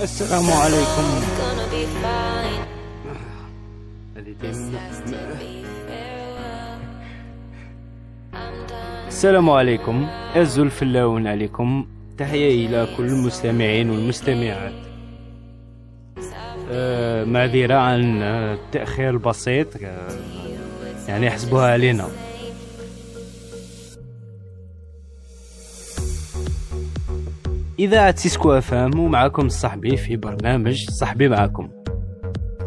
السلام عليكم. السلام عليكم. عز الفلاون عليكم. تحية إلى كل المستمعين والمستمعات. آه معذرة عن التأخير البسيط آه يعني حسبوها علينا. إذاعة سيسكو أفام ومعكم صاحبي في برنامج صاحبي معكم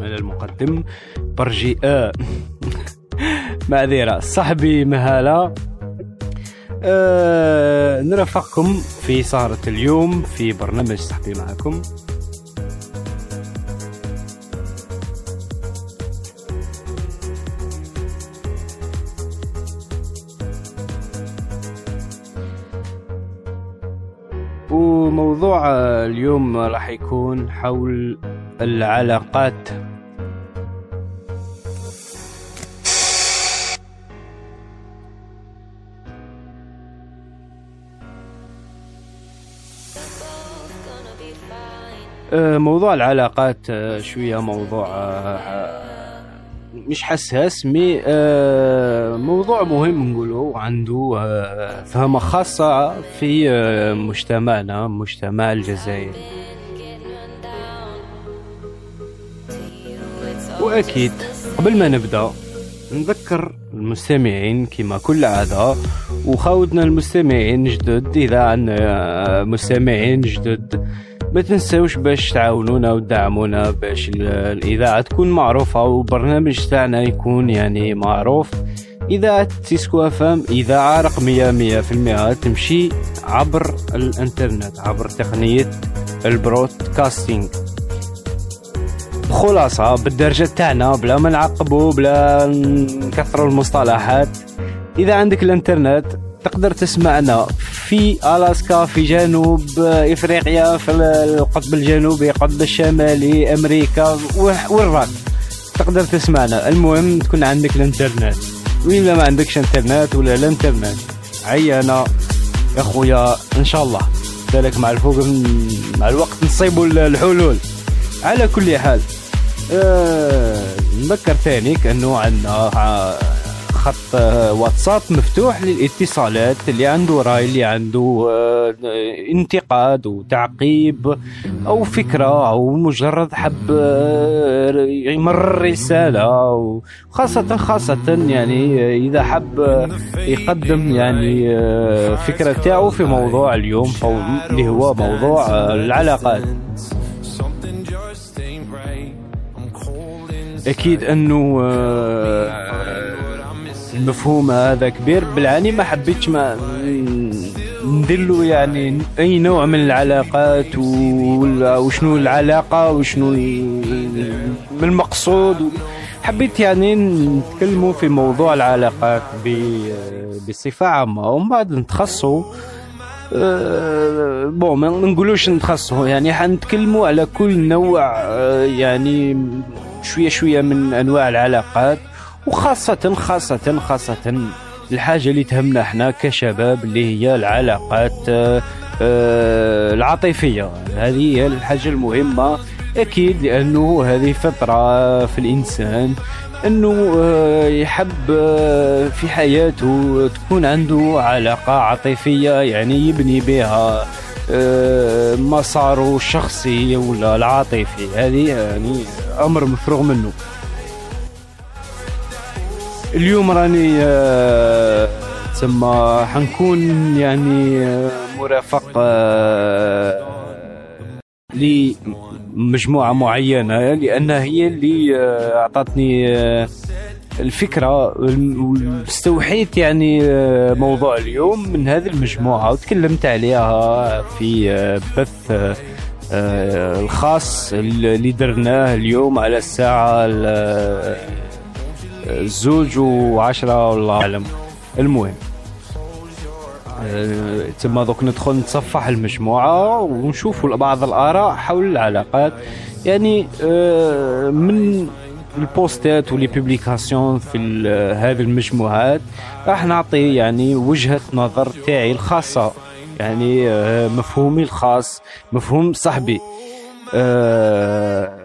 أنا المقدم برجي آه معذرة صاحبي مهالة. آه نرافقكم في سهرة اليوم في برنامج صاحبي معكم وموضوع آه، اليوم راح يكون حول العلاقات. آه، موضوع العلاقات آه، شوية موضوع مش حساس مي آه، موضوع مهم نقوله عنده آه، فهمة خاصة في آه، مجتمعنا مجتمع الجزائر. وأكيد قبل ما نبدأ نذكر المستمعين كما كل عادة وخاوتنا المستمعين جدد إذا عندنا مستمعين جدد. ما تنسوش باش تعاونونا وتدعمونا باش ال- الإذاعة تكون معروفة وبرنامج تاعنا يكون يعني معروف. إذاعة سيسكو أفام إذاعة رقمية مية في المئة تمشي عبر الإنترنت عبر تقنية البرودكاستينج خلاصة بالدرجة تاعنا بلا ما نعقبوا بلا نكثروا المصطلحات. إذا عندك الإنترنت تقدر تسمعنا في ألاسكا في جنوب إفريقيا في القطب الجنوبي القطب الشمالي أمريكا وح- وين راك تقدر تسمعنا. المهم تكون عندك الإنترنت. وإلا ما عندكش إنترنت ولا الإنترنت عيانا يا خويا إن شاء الله. ذلك مع الفوق مع الوقت نصيبوا الحلول. على كل حال آه، نذكر ثانيك انه عندنا آه، خط آه، واتساب مفتوح للاتصالات اللي عنده رأي اللي عنده آه، انتقاد وتعقيب أو فكرة أو مجرد حب آه، يمرر رسالة وخاصه خاصة يعني إذا حب يقدم يعني فكرة تاعو في موضوع اليوم فو- اللي هو موضوع العلاقات. أكيد أنه المفهوم هذا كبير. بالعاني ما حبيتش ما ندلو يعني أي نوع من العلاقات وشنو العلاقة وشنو ال- المقصود. حبيت يعني نتكلموا في موضوع العلاقات بصفة عامة. ومن بعد نتخصصوا. آه، بون ما نقولوش نتخصصوا. يعني حنتكلموا على كل نوع آه، يعني شوية شوية من أنواع العلاقات. وخاصه خاصه خاصة الحاجة اللي تهمنا إحنا كشباب اللي هي العلاقات آه، آه، العاطفية. هذه هي الحاجة المهمة أكيد لأنه هذه فطرة في الإنسان أنه آه، يحب في حياته تكون عنده علاقة عاطفية يعني يبني بها مساره الشخصي ولا العاطفي. هذه يعني أمر مفروغ منه. اليوم راني آه، تسمى حنكون يعني آه، مرافق آه، لمجموعة معينة لأن هي اللي آه، أعطتني آه، الفكرة واستوحيت يعني موضوع اليوم من هذه المجموعة وتكلمت عليها في بث الخاص اللي درناه اليوم على الساعة ال- الزوج وعشرة والله أعلم المهم. آه، تما دوك ندخل نتصفح المجموعة ونشوفوا بعض الآراء حول العلاقات. يعني آه، من البوستات ولي بوبليكاسيون في ال- هذه المجموعات راح نعطي يعني وجهة نظر تاعي الخاصة. يعني آه، مفهومي الخاص مفهوم صاحبي. آه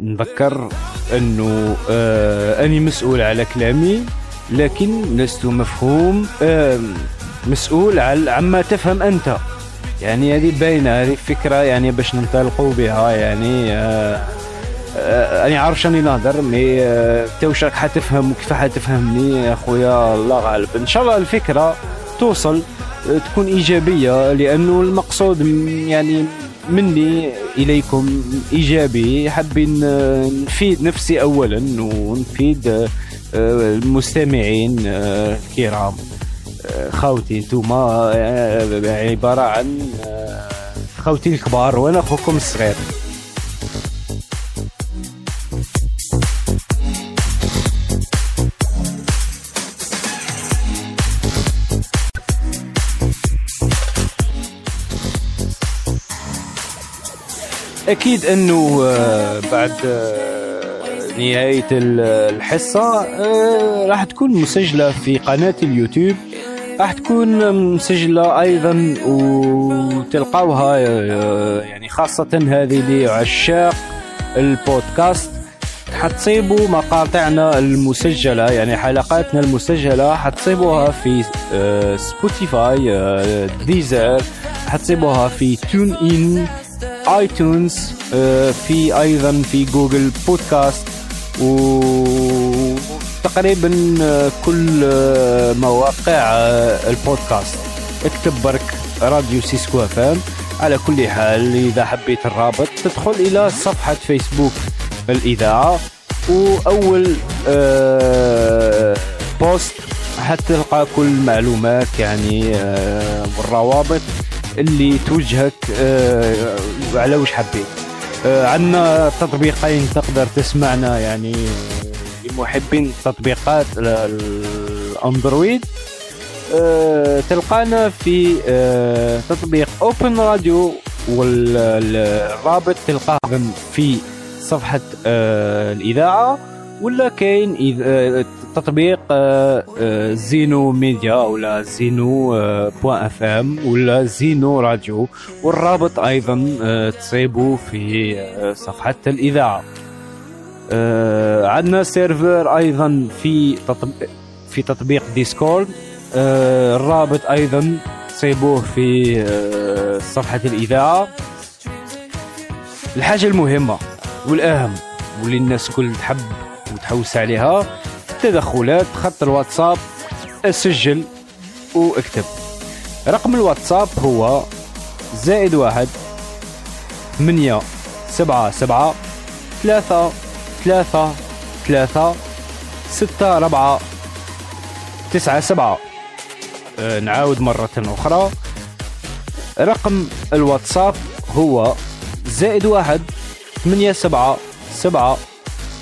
نذكر أنه آه أني مسؤول على كلامي لكن لست مفهوم آه مسؤول على عما تفهم أنت. يعني هذه باينة هذه فكرة يعني باش ننطلقوا بها يعني آه آه، أنا عارف شاني نهضر مي آه، انت واش راك حتفهم وكيف حتفهمني يا خويا الله غالب. إن شاء الله الفكرة توصل آه، تكون إيجابية لأنه المقصود يعني مني إليكم إيجابي. حابين آه، نفيد نفسي اولا ونفيد آه، المستمعين آه، الكرام. خاوتي انتوما عبارة عن خوتي الكبار وأنا أخوكم الصغير. أكيد أنه آه، بعد آه، نهاية ال- الحصة آه، راح تكون مسجلة في قناة اليوتيوب. راح تكون مسجلة أيضا وتلقاوها يعني خاصة هذه لعشاق البودكاست. حتصيبوا مقاطعنا المسجلة يعني حلقاتنا المسجلة حتصيبوها في سبوتيفاي ديزر حتصيبوها في تون ان ايتونز آه، في أيضا في جوجل بودكاست وتقريبا كل آه، مواقع آه، البودكاست. اكتب برك راديو سيسكو FM على كل حال إذا حبيت الرابط تدخل إلى صفحة فيسبوك الإذاعة وأول post حتلقى كل المعلومات يعني والروابط. اللي توجهك آه، على وش حبيت؟ آه، عندنا تطبيقين تقدر تسمعنا يعني لمحبين تطبيقات ال- الأندرويد. آه، تلقانا في آه، تطبيق اوبن راديو والرابط تلقاه في صفحة آه، الإذاعة. ولا كاين آه، تطبيق آه، آه، زينو ميديا ولا زينو آه، point FM ولا زينو راديو. والرابط أيضا تصيبوا في صفحة الإذاعة. آه، عندنا serveur أيضا في تطبيق في تطبيق ديسكورد. الرابط أيضا تصيبوه في صفحة الإذاعة. الحاجة المهمة والأهم واللي الناس كل تحب وتحوس عليها التدخلات خط الواتساب اسجل واكتب. رقم الواتساب هو زائد واحد ثمانية سبعة سبعة ثلاثة ثلاثة ثلاثة ستة ربعة تسعة سبعة. أه نعاود مرة أخرى. رقم الواتساب هو زائد واحد ثمانية سبعة سبعة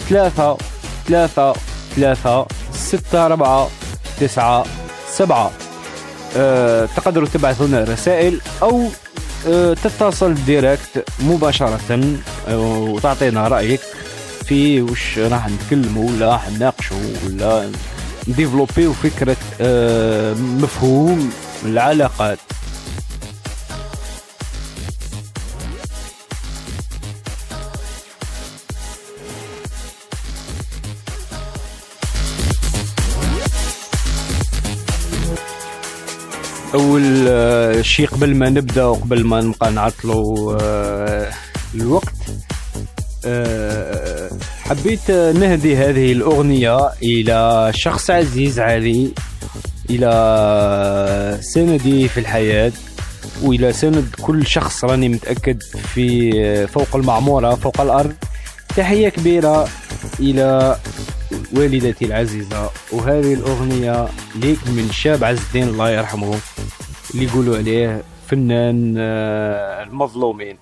ثلاثة ثلاثة ثلاثة ستة أربعة تسعة سبعة. أه تقدروا تبعثوا لنا رسائل أو أه تتصل direct مباشرة أه وتعطينا رأيك في وش راح نتكلموا ولا راح نناقشوا ولا ن développer يو فكرة أه مفهوم العلاقات. أول آه، شيء قبل ما نبدأ وقبل ما نبقى نعطلوا آه، الوقت. آه، حبيت نهدي هذه الأغنية إلى شخص عزيز علي إلى سندي في الحياة وإلى سند كل شخص راني متأكد في فوق المعمورة فوق الأرض. تحية كبيرة إلى والدتي العزيزة. وهذه الأغنية ليك من شاب عز الدين الله يرحمه اللي يقولوا عليه فنان آه، المظلومين.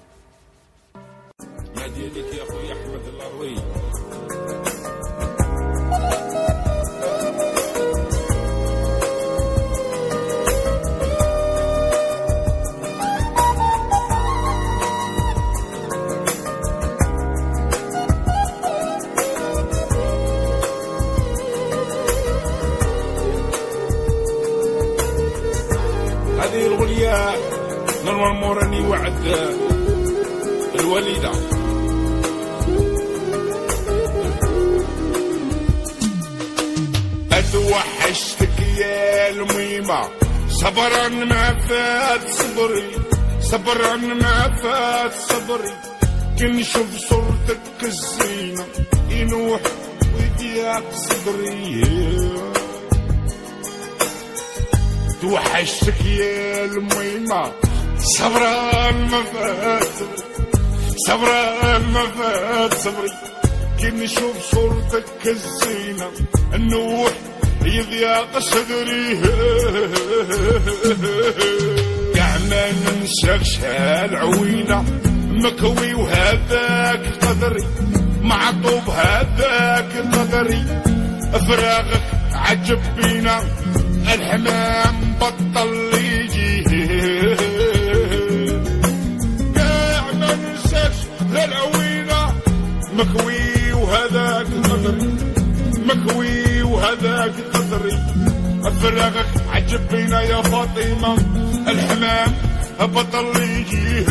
موراني وعد الوالده أتوحشتك يا الميمة. صبرا ما فات صبري. صبرا ما فات صبري. كنشوف صورتك الزينة. ينوح ويضيق صدري توحشتك يا الميمة. صبرا ما فات صبرا ما فات صبري. كي نشوف صورتك الزينة النوح يضيق صدري. كاع ما ننساكش هالعوينة مكوي وهذاك قدري. معطوب هذاك قدري. فراغك عجب بينا الحمام بطل ننساكش هالعوينة مكوي وهذاك قدري مكوي وهذاك قدري فراغك عجب بينا يا فاطمة. الحمام بطل يجي.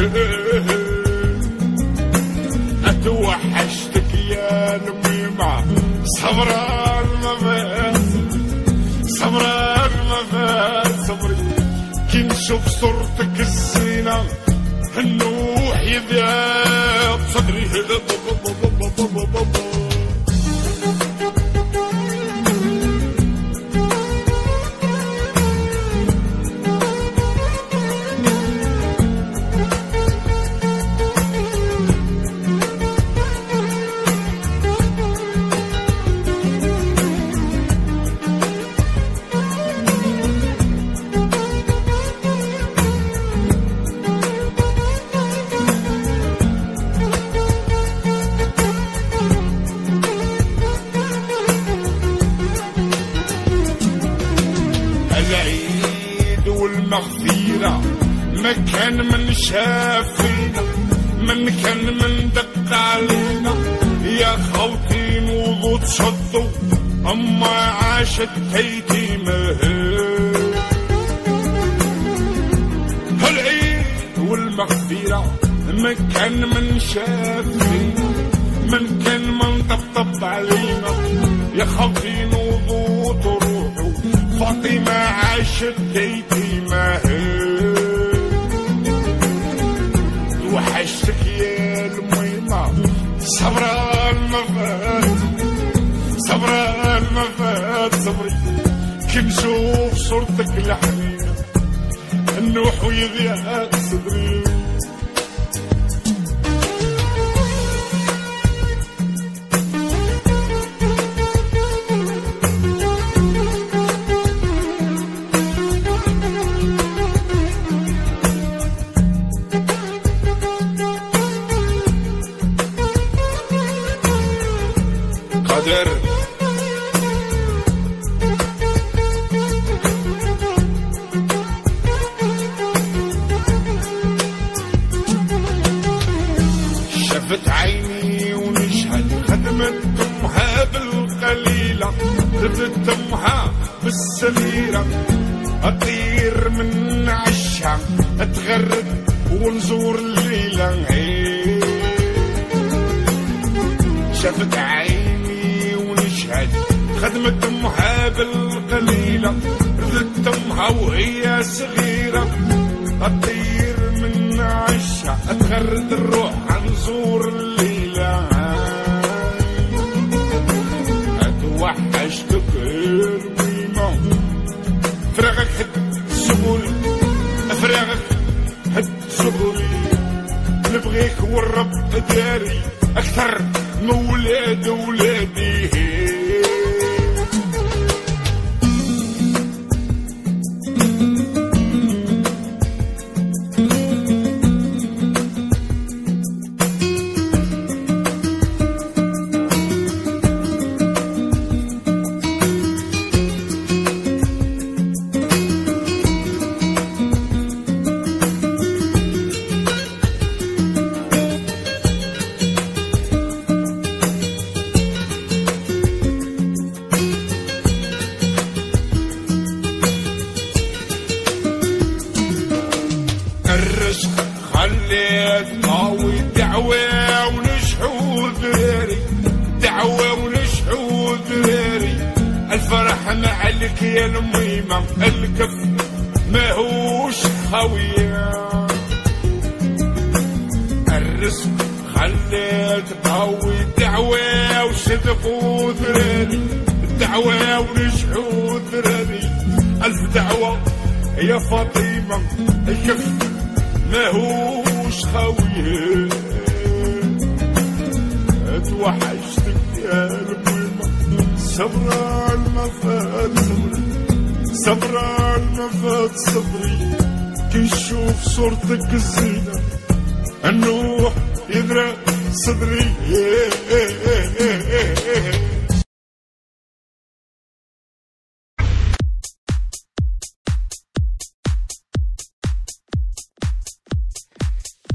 أتوحشتك يا الميمة صبران ما فات. ما فات. صبري كي نشوف صورتك الزينة. النوح يذاب صدري شافت عيني ونشهد. خدمة أمها بالقليلة رضت أمها وهي صغيرة. أطير من عشا أتغرد الروح نزور الليلة. اتوحشتك الميمة فراغك هد سبولي فراغك هد سبولي نبغيك والرب داري أكثر. من ولاد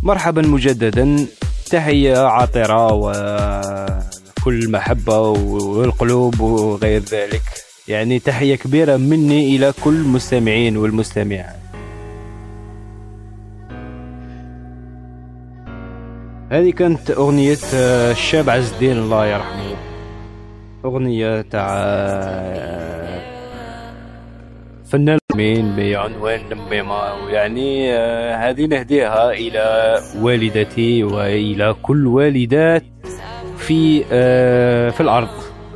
مرحبا مجددا. تحية عاطرة وكل محبة والقلوب وغير ذلك. يعني تحية كبيرة مني إلى كل المستمعين والمستمعات. هذه كانت أغنية الشاب عز الدين الله يرحمه. أغنية تاع فنان مين بعنوان لميمة ويعني آه، هذه نهديها إلى والدتي وإلى كل والدات في آه، في الأرض.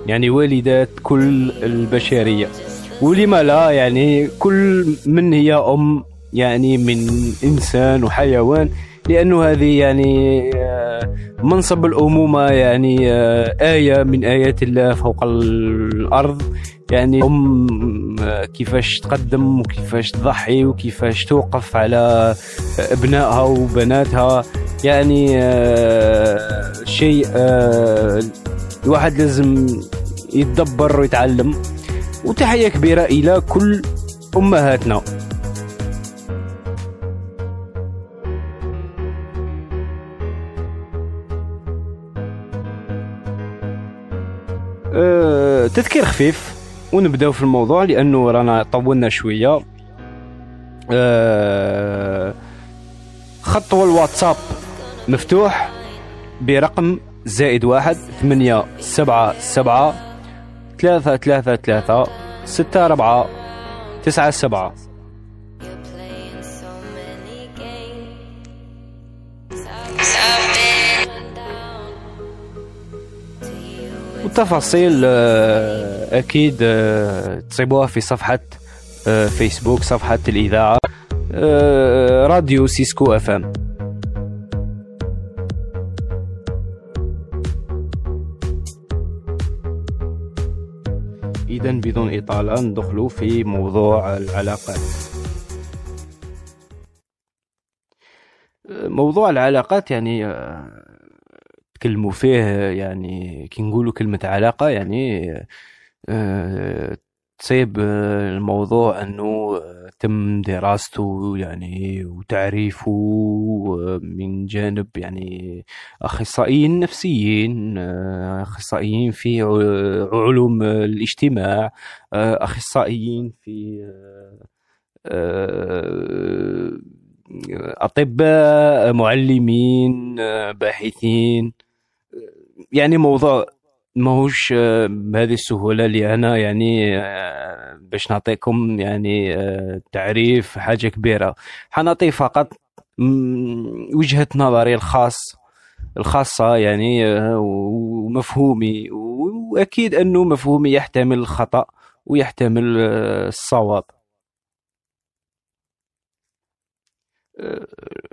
يعني والدات كل البشرية. ولما لا يعني كل من هي أم يعني من إنسان وحيوان. لأنه هذه يعني آه، منصب الأمومة يعني آه، آية من آيات الله فوق الأرض. يعني أم آه، كيفاش تقدم وكيفاش تضحي وكيفاش توقف على أبنائها وبناتها. يعني شيء الواحد لازم يتدبر ويتعلم. وتحية كبيرة إلى كل أمهاتنا. تذكير خفيف ونبداو في الموضوع لأنه رانا طولنا شوية. أه، خط الواتساب مفتوح برقم زائد واحد ثمانية سبعة سبعة ثلاثة ثلاثة ثلاثة ستة أربعة تسعة سبعة. You. والتفاصيل آه، أكيد آه، تصيبوها في صفحة آه، فيسبوك صفحة الإذاعة آه، راديو سيسكو FM إذا بدون إطالة ندخلوا في موضوع العلاقات موضوع العلاقات يعني تكلموا فيه يعني كي نقولوا كلمة علاقة يعني آه، تصيب آه، الموضوع إنه آه، تم دراسته يعني وتعريفه من جانب يعني أخصائيين نفسيين أخصائيين في علوم الاجتماع أخصائيين في أطباء معلمين باحثين. يعني موضوع ماهوش آه، بهذه السهولة اللي أنا يعني آه، باش نعطيكم يعني آه، تعريف حاجة كبيرة. حنعطي فقط مم، وجهة نظري الخاص الخاصة يعني ومفهومي. وأكيد أنه مفهومي يحتمل الخطأ ويحتمل الصواب. آه،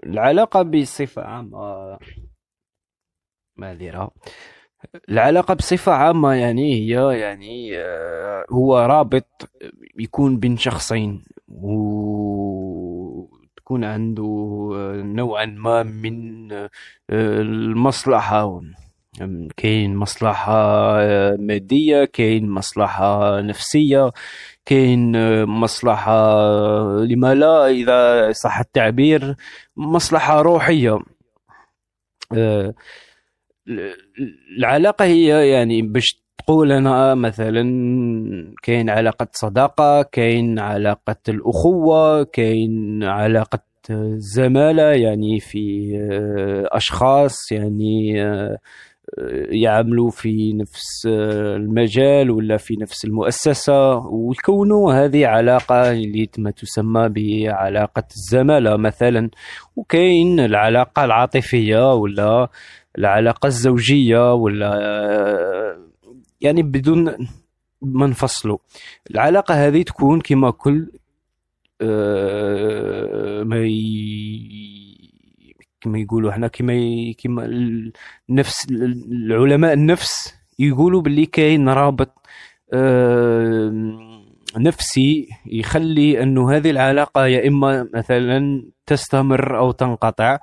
العلاقة بصفة عامة معذرة العلاقة بصفة عامة يعني هي يعني آه، هو رابط يكون بين شخصين وتكون عنده آه، نوعا ما من آه، المصلحة. أم، كاين مصلحة آه، مادية كاين مصلحة نفسية كاين مصلحة آه، لما لا إذا صح التعبير مصلحة روحية. العلاقة هي يعني باش تقول أنا مثلا كاين علاقة صداقة كاين علاقة الأخوة كاين علاقة آه، زمالة يعني في آه، أشخاص يعني آه، يعملوا في نفس آه، المجال ولا في نفس المؤسسة. ويكونوا هذه علاقة اللي ما تسمى بعلاقة الزمالة مثلا. وكاين العلاقة العاطفية ولا العلاقة الزوجية ولا يعني بدون ما نفصلوا العلاقة هذه تكون كما كل آه، ما. كما يقولوا إحنا كما. كما ال- النفس العلماء النفس يقولوا باللي كاين رابط آه، نفسي يخلي أنه هذه العلاقة يا إما مثلا تستمر أو تنقطع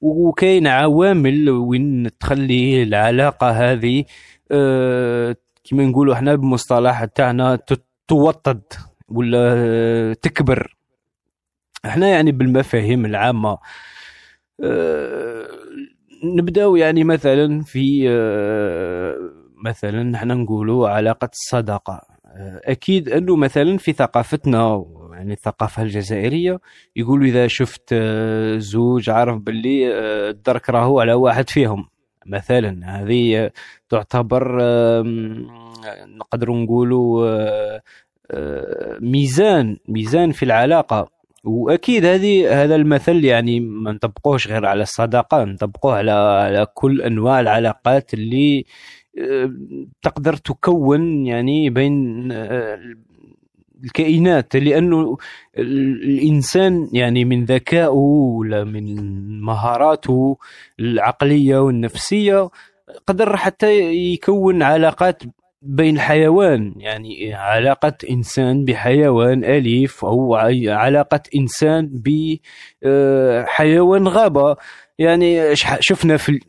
وكاين عوامل وين تخلي العلاقة هذه آه، كما نقولوا إحنا بمصطلح تاعنا توطد ولا آه، تكبر. إحنا يعني بالمفاهيم العامة آه، نبدأو يعني مثلا في مثلا إحنا نقولوا علاقة الصداقة. آه، أكيد أنه مثلا في ثقافتنا يعني الثقافة الجزائرية. يقولوا إذا شفت آه، زوج عارف باللي آه، الدرك راهو على واحد فيهم. مثلا هذه تعتبر آم، نقدر نقولوا آه، ميزان ميزان في العلاقة. وأكيد هذه هذا المثل يعني ما نطبقوش غير على الصداقة نطبقوه على على كل أنواع العلاقات اللي تقدر تكون يعني بين الكائنات لأنه ال- الإنسان يعني من ذكائه ولا من مهاراته العقلية والنفسية قدر حتى يكون علاقات بين الحيوان. يعني علاقة إنسان بحيوان أليف أو علاقة إنسان بحيوان غابة. يعني شفنا في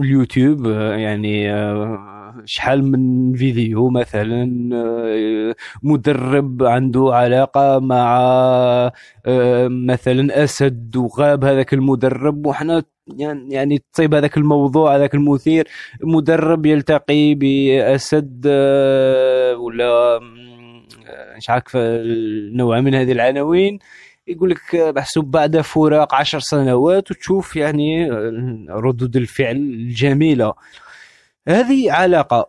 اليوتيوب آه، يعني آه، شحال من فيديو مثلا آه، مدرب عنده علاقة مع مثلا أسد وغاب هذاك المدرب وحنا يعني يعني تصيب هذاك الموضوع هذاك المثير مدرب يلتقي بأسد ولا مش عارف نوع من هذه العناوين. يقول لك محسوب بعد فراق عشر سنوات وتشوف يعني ردود الفعل الجميلة. هذه علاقة.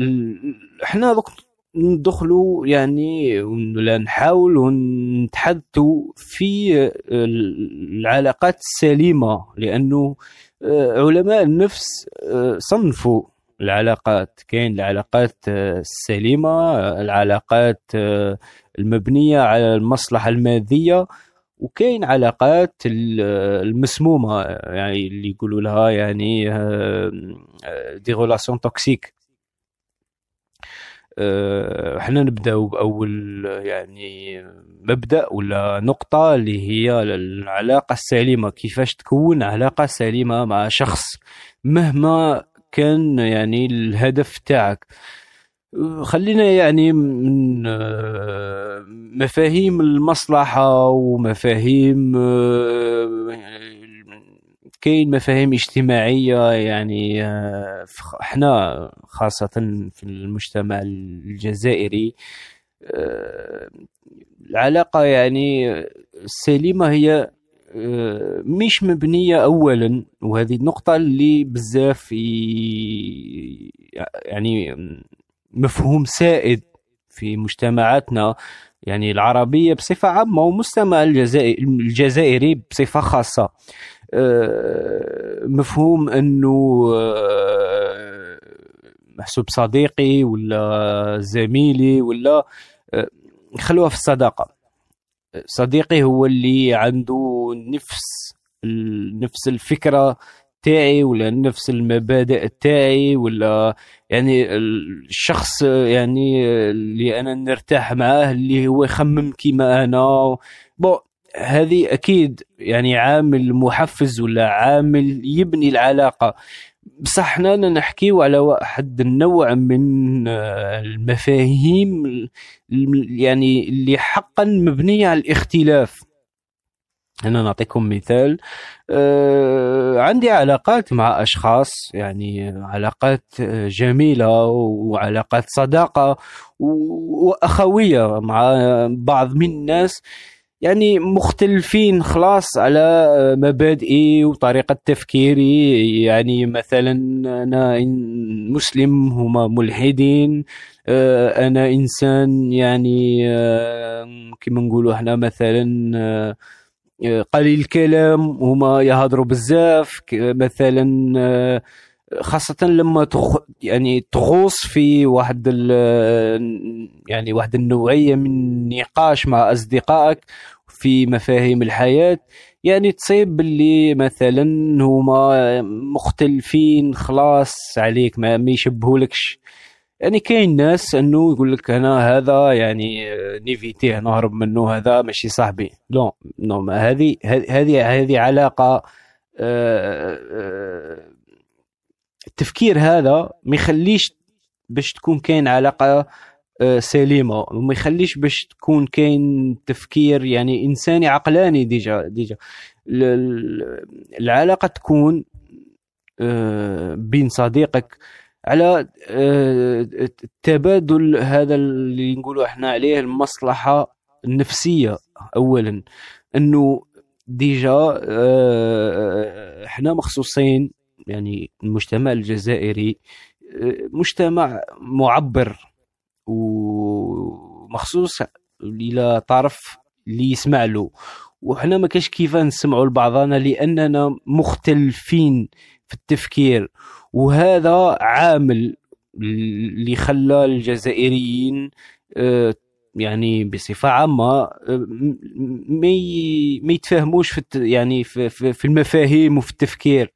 ال- إحنا دوك ندخلوا يعني ولا نحاول نتحدثوا في العلاقات السليمة لأنه آه، علماء النفس صنفوا العلاقات كاين العلاقات آه، السليمة آه، العلاقات آه، المبنية على المصلحة المادية وكاين علاقات ال- المسمومة آه، يعني اللي يقولوا لها يعني آه، دي relation toxique. إحنا نبداو بأول يعني مبدأ ولا نقطة اللي هي العلاقة السليمة كيفاش تكون علاقة سليمة مع شخص مهما كان يعني الهدف تاعك. آه، خلينا يعني من آه، مفاهيم المصلحة ومفاهيم آه، كاين مفاهيم اجتماعية يعني آه، إحنا خاصة في المجتمع الجزائري آه، العلاقة يعني السليمه هي آه، مش مبنية اولا وهذه النقطة اللي بزاف يعني مفهوم سائد في مجتمعاتنا. يعني العربية بصفة عامة ومجتمع الجزائر الجزائري بصفة خاصة. آه، مفهوم أنه آه، محسوب صديقي ولا زميلي ولا آه، خلوها في الصداقة. صديقي هو اللي عنده نفس نفس الفكرة تاعي ولا نفس المبادئ تاعي ولا يعني الشخص يعني اللي أنا نرتاح معاه اللي هو يخمم كيما أنا. بو هذه أكيد يعني عامل محفز ولا عامل يبني العلاقة. بصح حنا نحكيو على واحد النوع من آه، المفاهيم ال- يعني اللي حقا مبنية على الاختلاف. أنا نعطيكم مثال آه، عندي علاقات مع أشخاص يعني علاقات آه، جميلة وعلاقات صداقة وأخوية مع بعض من الناس. يعني مختلفين خلاص على مبادئي وطريقة تفكيري. يعني مثلا إن- مسلم هما ملحدين آه، أنا إنسان يعني آه، كما نقولوا إحنا مثلا آه، آه، قليل الكلام هما يهضروا بزاف مثلا آه، خاصة لما تخ يعني تغوص في واحد ال يعني واحد النوعية من النقاش مع أصدقائك. في مفاهيم الحياة يعني تصيب باللي مثلا هما مختلفين خلاص عليك ما ما يشبهولكش. يعني كاين ناس إنه يقول لك أنا هذا يعني نيفيتيه نهرب منه هذا ماشي صاحبي. لا نو هذه هذه هذه علاقة آه، آه، التفكير هذا ما يخليش باش تكون كاين علاقة سليمة. وما يخليش باش تكون كاين تفكير يعني انساني عقلاني déjà déjà. ال- ال- العلاقة تكون آه، بين صديقك. على آه، التبادل هذا اللي نقولوا إحنا عليه المصلحة النفسية اولا. إنه ديجا آه، إحنا مخصوصين يعني المجتمع الجزائري آه، مجتمع معبر. ومخصوص إلى طرف اللي يسمع له. وحنا ما كاش كيف نسمعوا لبعضنا لأننا مختلفين في التفكير. وهذا عامل اللي خلى الجزائريين آه، يعني بصفة عامة آه، ما ما يتفاهموش في يعني في المفاهيم وفي التفكير.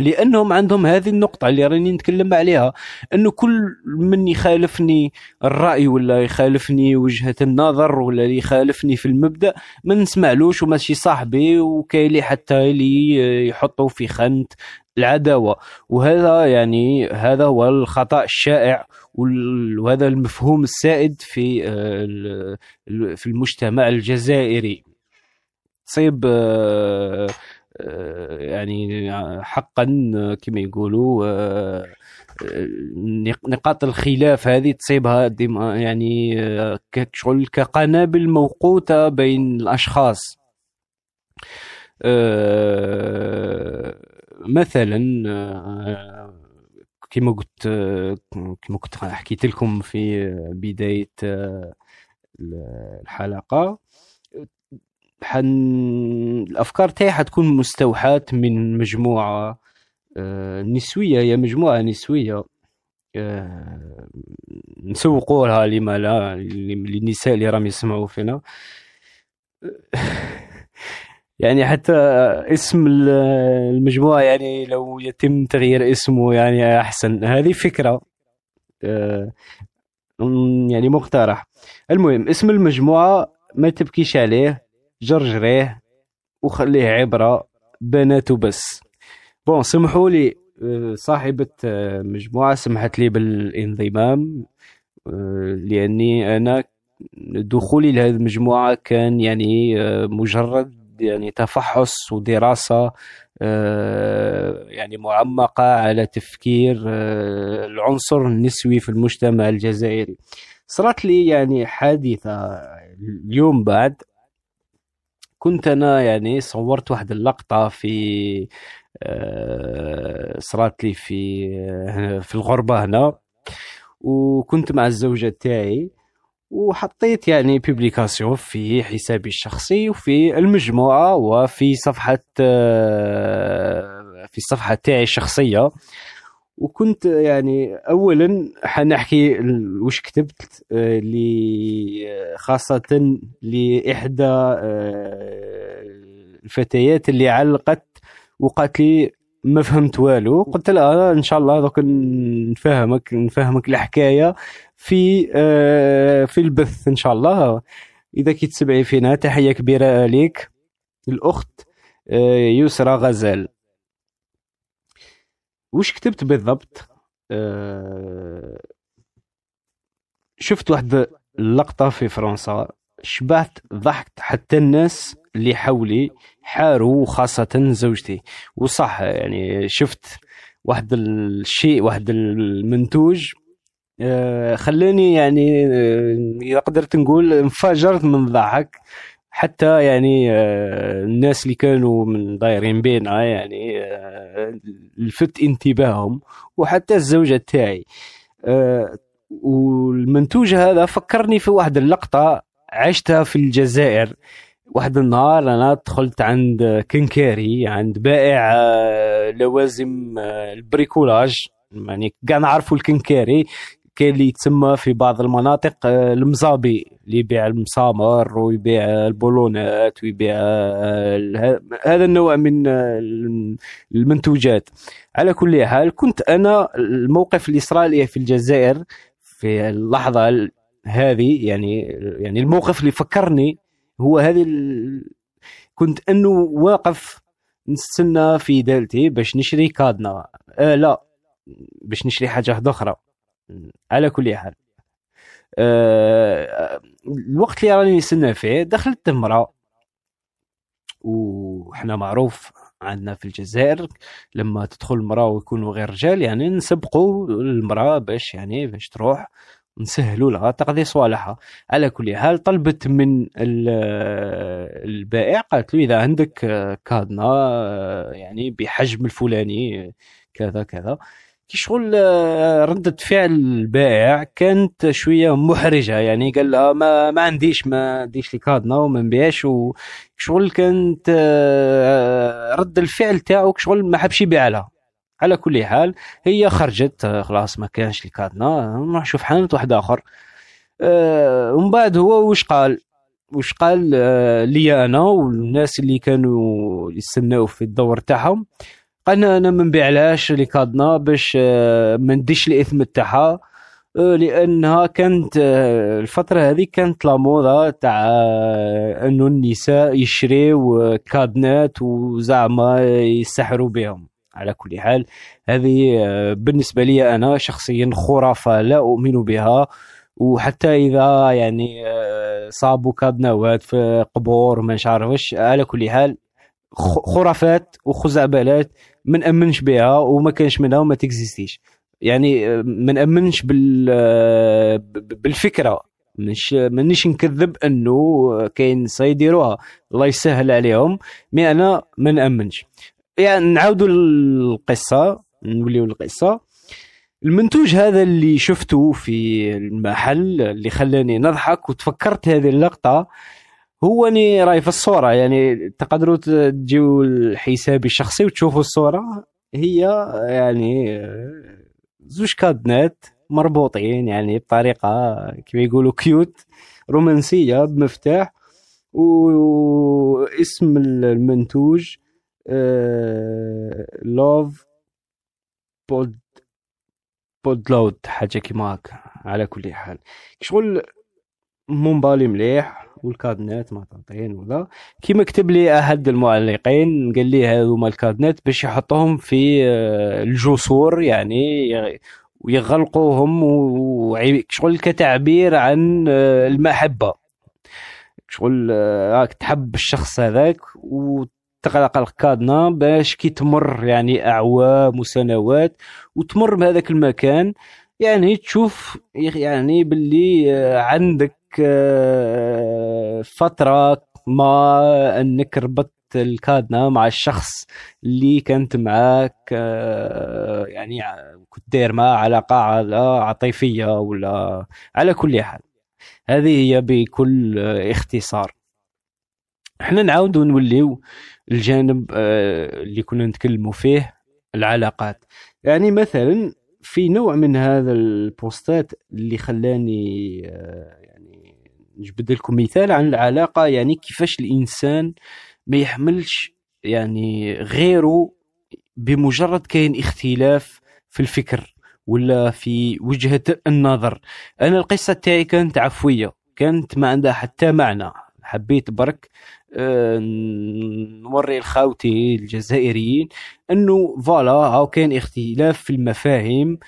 لأنهم عندهم هذه النقطة اللي راني نتكلم عليها انه كل من يخالفني الرأي ولا يخالفني وجهة النظر ولا يخالفني في المبدأ ما نسمعلوش وماشي صاحبي وكاين حتى اللي يحطوا في خانة العداوة. وهذا يعني هذا هو الخطأ الشائع وهذا المفهوم السائد في آه، في المجتمع الجزائري. تصيب آه، يعني حقا آه، كما يقولوا آه، آه، نق- نقاط الخلاف هذه تصيبها يعني آه، كشغل كقنابل موقوتة بين الأشخاص. آه، مثلا آه، كما قلت آه، كما كنت حكيت لكم في بداية آه، الحلقة. حن الأفكار تاعي حتكون مستوحاة من مجموعة آه، نسوية هي مجموعة نسوية. آه، نسوقوا لها لما لا للنساء اللي راهم يسمعوا فينا. يعني حتى اسم ال- المجموعة يعني لو يتم تغيير اسمه يعني أحسن. هذه فكرة آه، يعني مقترح. المهم اسم المجموعة ما تبكيش عليه. جرجريه وخليه عبرة بنات وبس. بون سمحوا لي آه، صاحبة آه، مجموعة سمحت لي بالانضمام آه، لأني أنا دخولي لهذه المجموعة كان يعني مجرد يعني تفحص ودراسة يعني معمقة على تفكير العنصر النسوي في المجتمع الجزائري. صارت لي يعني حادثة اليوم بعد كنت أنا يعني صورت واحد اللقطة في آه، صارت لي في آه، في الغربة هنا. وكنت مع الزوجة تاعي وحطيت يعني بيبليكاسيون في حسابي الشخصي وفي المجموعة وفي صفحة آه، في الصفحة تاعي الشخصية. وكنت يعني اولا حنحكي وش كتبت آه، ل خاصة لإحدى آه، الفتيات اللي علقت وقالت لي ما فهمت والو. قلت لها إن شاء الله دوك نفهمك نفهمك الحكاية في آه، في البث إن شاء الله. إذا كي تسمعي فينا تحية كبيرة ليك الأخت آه، يسرى غزال. وش كتبت بالضبط؟ آه، شفت واحد اللقطة في فرنسا. شبعت ضحكت حتى الناس اللي حولي حاروا خاصة زوجتي. وصح يعني شفت واحد الشيء واحد المنتوج. آه، خلاني يعني آه، قدرت نقول انفجرت من الضحك. حتى يعني آه، الناس اللي كانوا من دايرين بينا يعني آه، لفت انتباههم وحتى الزوجة تاعي. آه، والمنتوج هذا فكرني في واحد اللقطة عشتها في الجزائر. واحد النهار أنا دخلت عند كنكاري عند بائع لوازم البريكولاج. يعني كاع نعرفوا الكنكاري. كاين اللي يتسمى في بعض المناطق آه، المزابي اللي يبيع المسامر ويبيع البولونات ويبيع آه، هذا النوع من آه، الم- المنتوجات على كل حال كنت أنا الموقف اللي صار لي في الجزائر في اللحظة ال- هذه يعني يعني الموقف اللي فكرني هو هذه. كنت أنه واقف نستنى في دالتي باش نشري كادنا آه لا باش نشري حاجة أخرى على كل حال. آه الوقت اللي راني نستنى فيه دخلت امراه وحنا معروف عندنا في الجزائر لما تدخل المرأة ويكونوا غير رجال يعني نسبقوا المرأة باش يعني باش تروح نسهلوا لها تقضي صوالحها. على كل حال طلبت من ال- البائع قالت له إذا عندك كادنا آه، يعني بحجم الفلاني كذا كذا. كي شغل آه، ردة فعل البائع كانت شوية محرجة. يعني قال لها ما ما عنديش ما عنديش لي كادنا وما نبيعش. وشغل كانت آه، رد الفعل تاعو شغل ما حبش يبيع لها. على كل حال هي خرجت آه، خلاص ما كانش لي نروح نشوف حانوت واحد آخر. ومن بعد هو وش قال؟ وش قال لي أنا والناس اللي كانوا يستناو في الدور تاعهم. قالنا أنا ما نبيعلهاش كادنا باش آه، ما نديش الإثم تاعها آه، لأنها كانت آه، الفترة هذه كانت لا موضة تاع إنه النساء يشريو كادنات وزعما يسحروا بهم. على كل حال هذه بالنسبة لي أنا شخصيا خرافة لا أؤمن بها. وحتى إذا يعني صابوا كادناوات في قبور وما عارفش على كل حال خرافات وخزعبلات. ما نامنش بها وما كانش منها وما تكزيستيش. يعني ما نامنش بال بالفكرة. مش مانيش نكذب إنه كاين سيديروها الله يسهل عليهم مي أنا ما نامنش يعني نعاودوا القصة نوليو القصة. المنتوج هذا اللي شفته في المحل اللي خلاني نضحك وتفكرت هذه اللقطة هو اني راي في الصورة يعني تقدروا تجيو لحسابي الشخصي وتشوفوا الصورة. هي يعني زوج كادنات مربوطين يعني بطريقة كيف يقولوا كيوت رومانسية بمفتاح واسم المنتوج لوف بود بودلود حاجة كيما هكا على كل حال. شغل مومبالي مليح. والكادنات معطين ولا كيما كتب لي احد المعلقين قال لي هذوما الكادنات باش يحطوهم في آه، الجسور يعني يغ- ويغلقوهم شغل كتعبير عن آه، المحبة. شغل آه، راك تحب الشخص هذاك وتغلق الكادنا باش كي تمر يعني أعوام وسنوات وتمر بهذاك المكان يعني تشوف يعني باللي عندك آه، فترة ما إنك ربطت الكادنا مع الشخص اللي كانت معاك آه، يعني كنت داير معاه علاقة على عاطفية ولا على كل حال. هذه هي بكل اختصار. إحنا نعاودوا نوليو الجانب آه، اللي كنا نتكلموا فيه العلاقات. يعني مثلا في نوع من هذا البوستات اللي خلاني نجبد لكم مثال عن العلاقة يعني كيفاش الإنسان ما يحملش يعني غيره بمجرد كاين اختلاف في الفكر ولا في وجهة النظر. أنا القصة تاعي كانت عفوية كانت ما عندها حتى معنى. حبيت برك آه، نوري لخاوتي الجزائريين إنه فوالا هاو كاين اختلاف في المفاهيم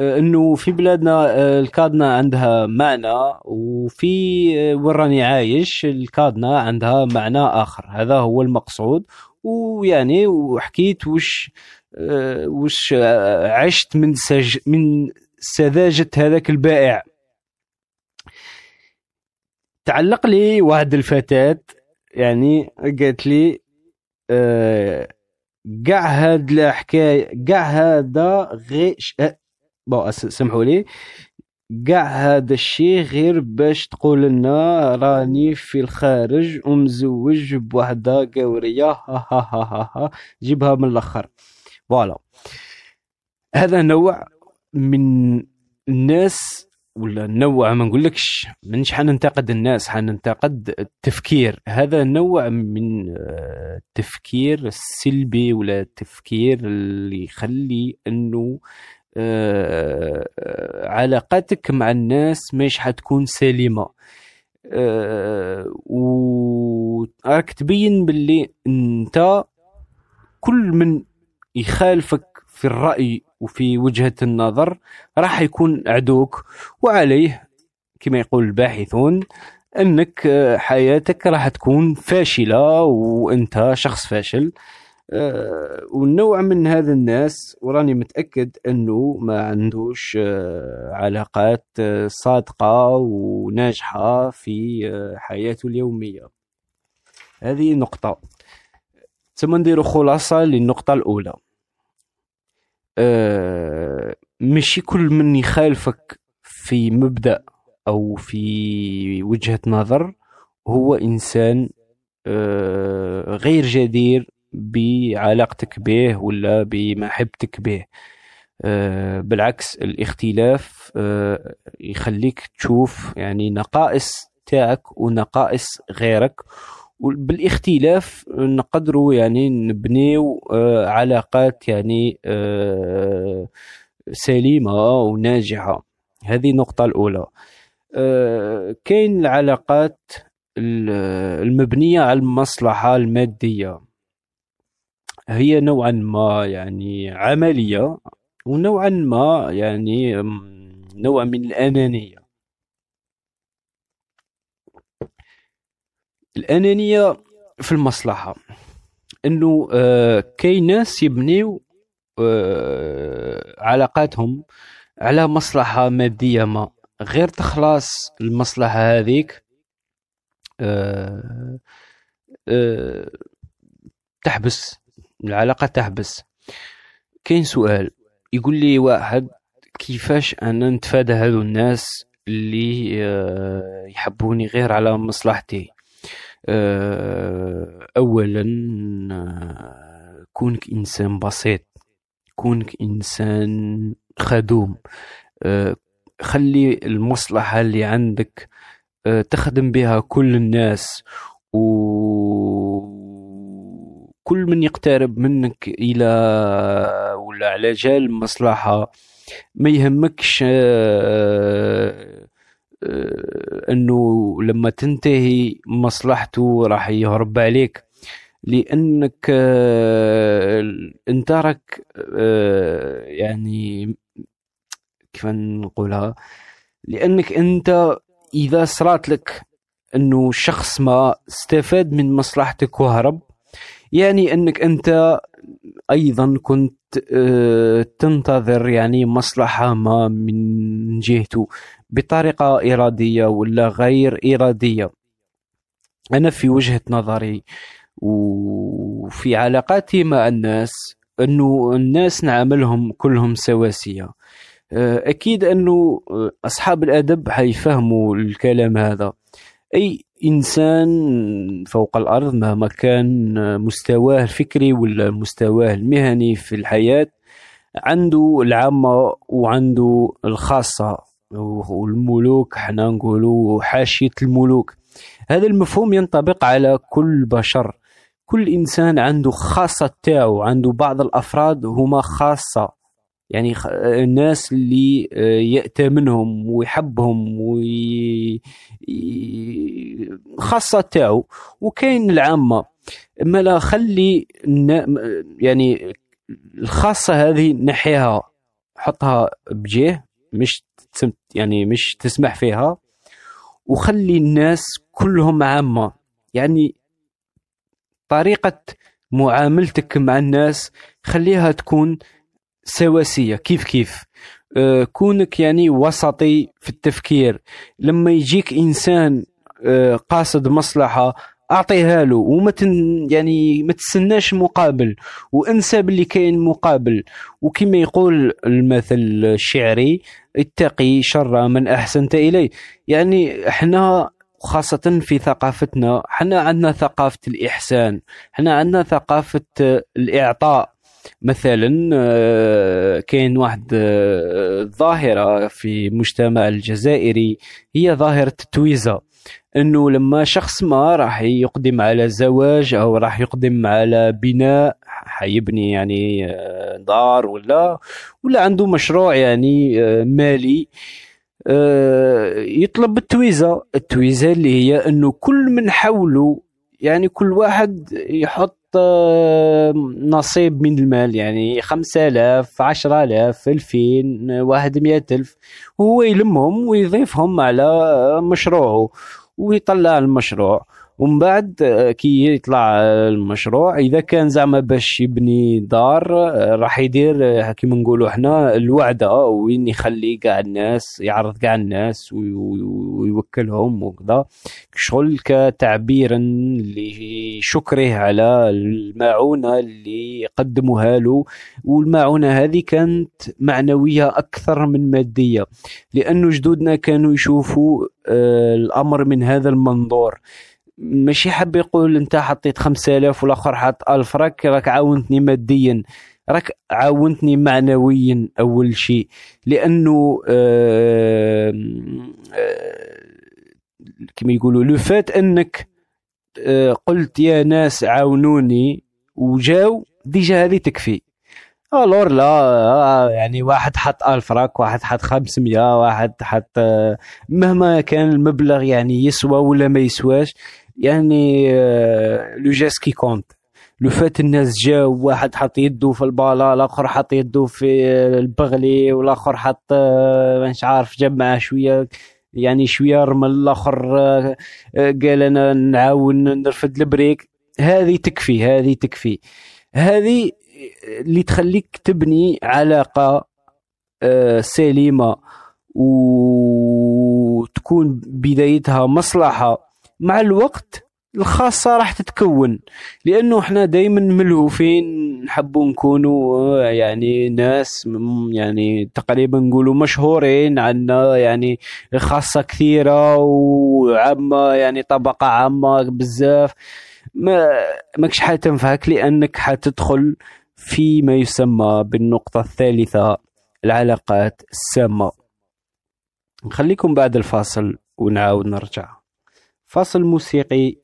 إنه في بلادنا آه، الكادنا عندها معنى وفي آه، وين عايش الكادنا عندها معنى آخر. هذا هو المقصود. ويعني وحكيت وش آه، وش آه، عشت من سج من سذاجة هذاك البائع. تعلق لي واحد الفتاة يعني قالت لي آه، كاع هاد الحكاية كاع هذا غير آه، bon سمحوا لي. كاع هذا الشيء غير باش تقول لنا راني في الخارج ومزوج بوحدة قورية. ها ها ها ها ها. جيبها من الأخر. voilà. هذا نوع من الناس ولا نوع ما نقولكش منش حننتقد الناس حننتقد التفكير. هذا نوع من آه، التفكير السلبي ولا التفكير اللي يخلي إنه آه، آه، علاقاتك مع الناس مش حتكون سليمة. آه، وراك تبين باللي انت كل من يخالفك في الرأي وفي وجهة النظر راح يكون عدوك وعليه كما يقول الباحثون انك حياتك راح تكون فاشلة وانت شخص فاشل. آه، والنوع من هذا الناس وراني متأكد أنه ما عندوش آه، علاقات آه، صادقة وناجحة في آه، حياته اليومية. هذه نقطة. ثم نديرو خلاصة للنقطة الأولى. آه، ماشي كل من يخالفك في مبدأ أو في وجهة نظر هو إنسان آه، غير جدير بعلاقتك به ولا بمحبتك به. آه، بالعكس الاختلاف آه، يخليك تشوف يعني نقائص تاعك ونقائص غيرك. وبالاختلاف نقدروا يعني نبنيو آه، علاقات يعني سليمة وناجحة. هذه النقطة الأولى. كاين العلاقات ال- المبنية على المصلحة المادية. هي نوعا ما يعني عملية ونوعا ما يعني نوع من الأنانية. الأنانية في المصلحة إنه آه، كاين ناس يبنيو آه، علاقاتهم على مصلحة مادية ما غير تخلص المصلحة هذيك آه، تحبس. العلاقة تحبس كاين سؤال يقول لي واحد كيفاش أنا نتفادى هذو الناس اللي آه، يحبوني غير على مصلحتي؟ آه، اولا آه، كونك إنسان بسيط كونك إنسان خدوم خلي المصلحة اللي عندك تخدم بها كل الناس وكل من يقترب منك إلى ولا على جال المصلحة ما يهمكش آه، آه، أنه لما تنتهي مصلحته راح يهرب عليك. لأنك آه، انت راك يعني كيف نقولها؟ لأنك أنت إذا صرات لك أنه شخص ما استفاد من مصلحتك وهرب يعني إنك أنت أيضا كنت آه، تنتظر يعني مصلحة ما من جهته بطريقة إرادية ولا غير إرادية. أنا في وجهة نظري وفي علاقاتي مع الناس أنه الناس نعاملهم كلهم سواسية. آه، أكيد أنه آه، أصحاب الأدب حيفهموا الكلام هذا. أي إنسان فوق الأرض مهما كان مستواه الفكري ولا مستواه المهني في الحياة عنده العامة وعنده الخاصة والملوك حنا نقولوا حاشية الملوك. هذا المفهوم ينطبق على كل بشر. كل إنسان عنده خاصة تاعو عنده بعض الأفراد هما خاصة. يعني الناس اللي آه، يأتمنهم ويحبهم وي... خاصة تاعو وكاين العامة. أما لا خلي يعني الخاصة هذه نحيها حطها بجيه مش يعني مش تسمح فيها وخلي الناس كلهم عامة. يعني طريقة معاملتك مع الناس خليها تكون سواسية. كيف كيف؟ آه، كونك يعني وسطي في التفكير. لما يجيك إنسان آه، قاصد مصلحة أعطيها له وما يعني ما تستناش مقابل وأنسى باللي كاين مقابل. وكما يقول المثل الشعري اتقي شر من أحسنت إليه. يعني إحنا خاصة في ثقافتنا إحنا عندنا ثقافة الإحسان إحنا عندنا ثقافة الإعطاء. مثلا آه، كاين واحد آه، ظاهرة في المجتمع الجزائري هي ظاهرة التويزة إنه لما شخص ما راح يقدم على زواج أو راح يقدم على بناء حيبني يعني آه، دار ولا ولا عنده مشروع يعني آه، مالي آه، يطلب التويزة. التويزة اللي هي إنه كل من حوله يعني كل واحد يحط آه، نصيب من المال. يعني خمسة آلاف عشرة آلاف ألفين واحد مئة ألف. وهو يلمهم ويضيفهم على مشروعه ويطلع المشروع. ومن بعد آه، كي يطلع المشروع إذا كان زعما باش يبني دار آه، راح يدير آه، كيما نقولوا إحنا الوعده وين يخلي كاع الناس يعرض كاع الناس وي- وي- ويوكلهم وكذا. شغل كتعبيرا لشكره على المعونة اللي قدموها له. والمعونة هذه كانت معنوية أكثر من مادية لأنه جدودنا كانوا يشوفوا آه، الأمر من هذا المنظور. ماشي حاب يقول انت حطيت 5000 والاخر حط 1000 راك راك عاونتني ماديا. راك عاونتني معنويا أول شيء. لأنه آه، آه، كما يقولوا le fait أنك آه، قلت يا ناس عاونوني وجاو déjà هذه تكفي. alors لا يعني واحد حط 1000 راك واحد حط 500 واحد حط مهما كان المبلغ يعني يسوى ولا ما يسواش. يعني آه، le geste qui compte. le fait الناس جاو واحد حط يده في البالا الآخر حط يده في آه، البغلي والآخر حط آه، مش عارف جمع شوية يعني شوية رمل الآخر قال أنا نعاون نرفد البريك. هذه تكفي هذه تكفي. هذه اللي تخليك تبني علاقة سليمة وتكون بدايتها مصلحة مع الوقت الخاصة راح تتكون. لأنه إحنا دايما ملهوفين نحبوا نكونوا يعني ناس يعني تقريبا نقولوا مشهورين عنا يعني خاصة كثيرة وعامة يعني طبقة عامة بزاف. ما ماكش حتنفعك لأنك حتدخل فيما يسمى بالنقطة الثالثة العلاقات السامة. نخليكم بعد الفاصل ونعاود نرجع. فاصل موسيقي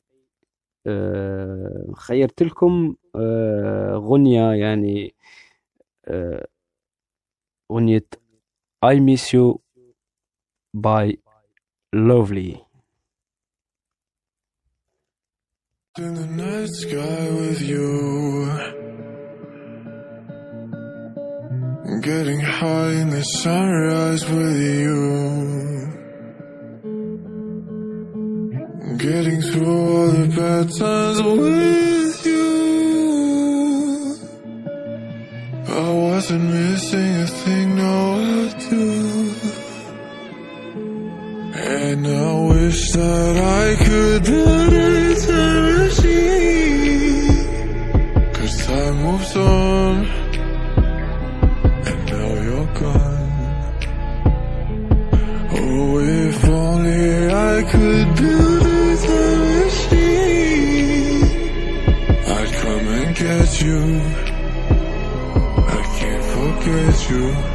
آه، خيرت لكم آه، غنية يعني آه، غنية I miss you by Lovely In the night sky with you. Getting high in the sunrise with you. Getting through all the bad times with you. I wasn't missing a thing, no, I do. And I wish that I could build a machine. Cause time moves on. And now you're gone. Oh, if only I could build come and get you. I can't forget you.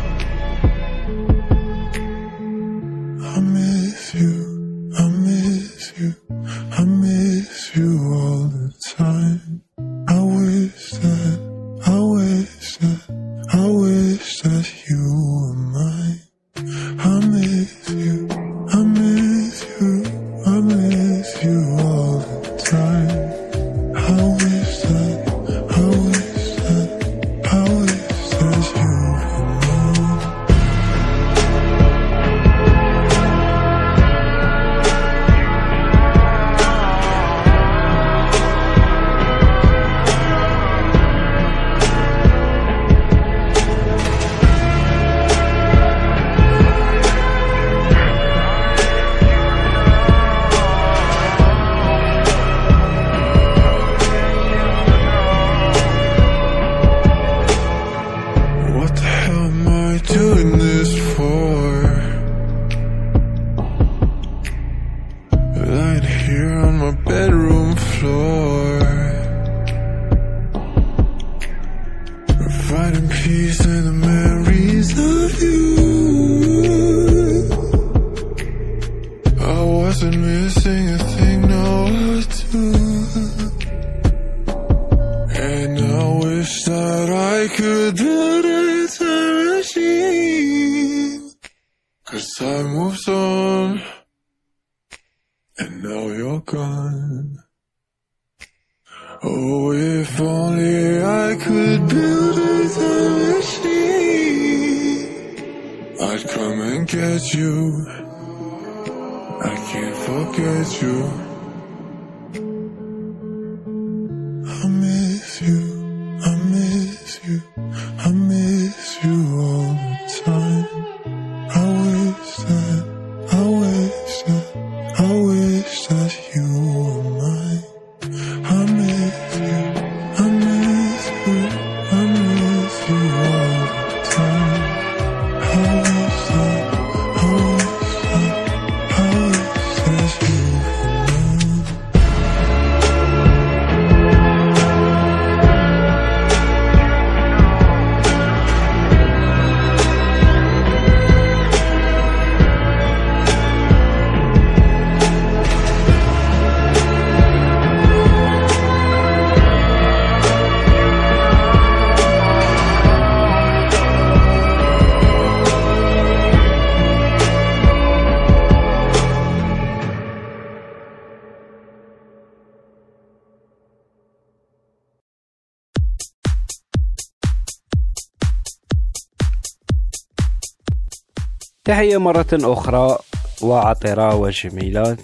تحية مرة أخرى وعطرة وجميلة.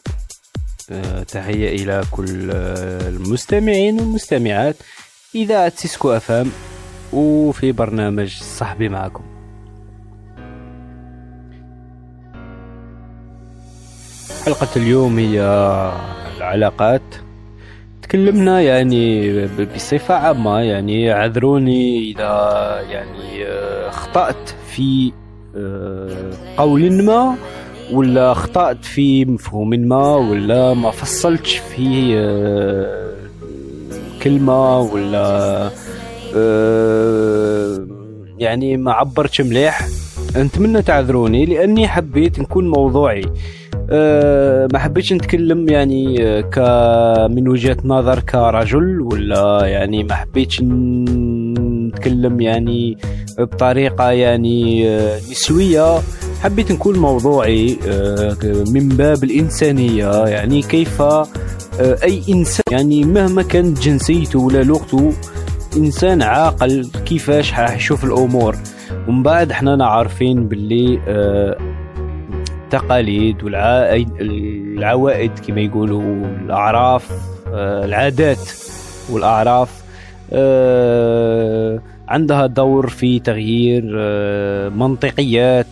آه، تحية إلى كل آه، المستمعين والمستمعات. إذاعة سيسكو أفام وفي برنامج صحبي معكم. حلقة اليوم هي العلاقات. تكلمنا يعني بصفة عامة يعني اعذروني إذا يعني آه، أخطأت في قول ما ولا أخطأت في مفهوم ما ولا ما فصلتش في آه، كلمة ولا آه، يعني ما عبرتش مليح. نتمنى تعذروني لأني حبيت نكون موضوعي. ما حبيتش نتكلم يعني آه، ك من وجهة نظر كرجل ولا يعني ما حبيتش نتكلم يعني بطريقة يعني آه، نسوية. حبيت نكون موضوعي آه، من باب الإنسانية. يعني كيف آه، أي إنسان يعني مهما كانت جنسيته ولا لغته إنسان عاقل كيفاش راح يشوف الأمور. ومن بعد حنا عارفين باللي التقاليد والعوائد كما يقولوا الأعراف آه، العادات والأعراف. آه، عندها دور في تغيير آه، منطقيات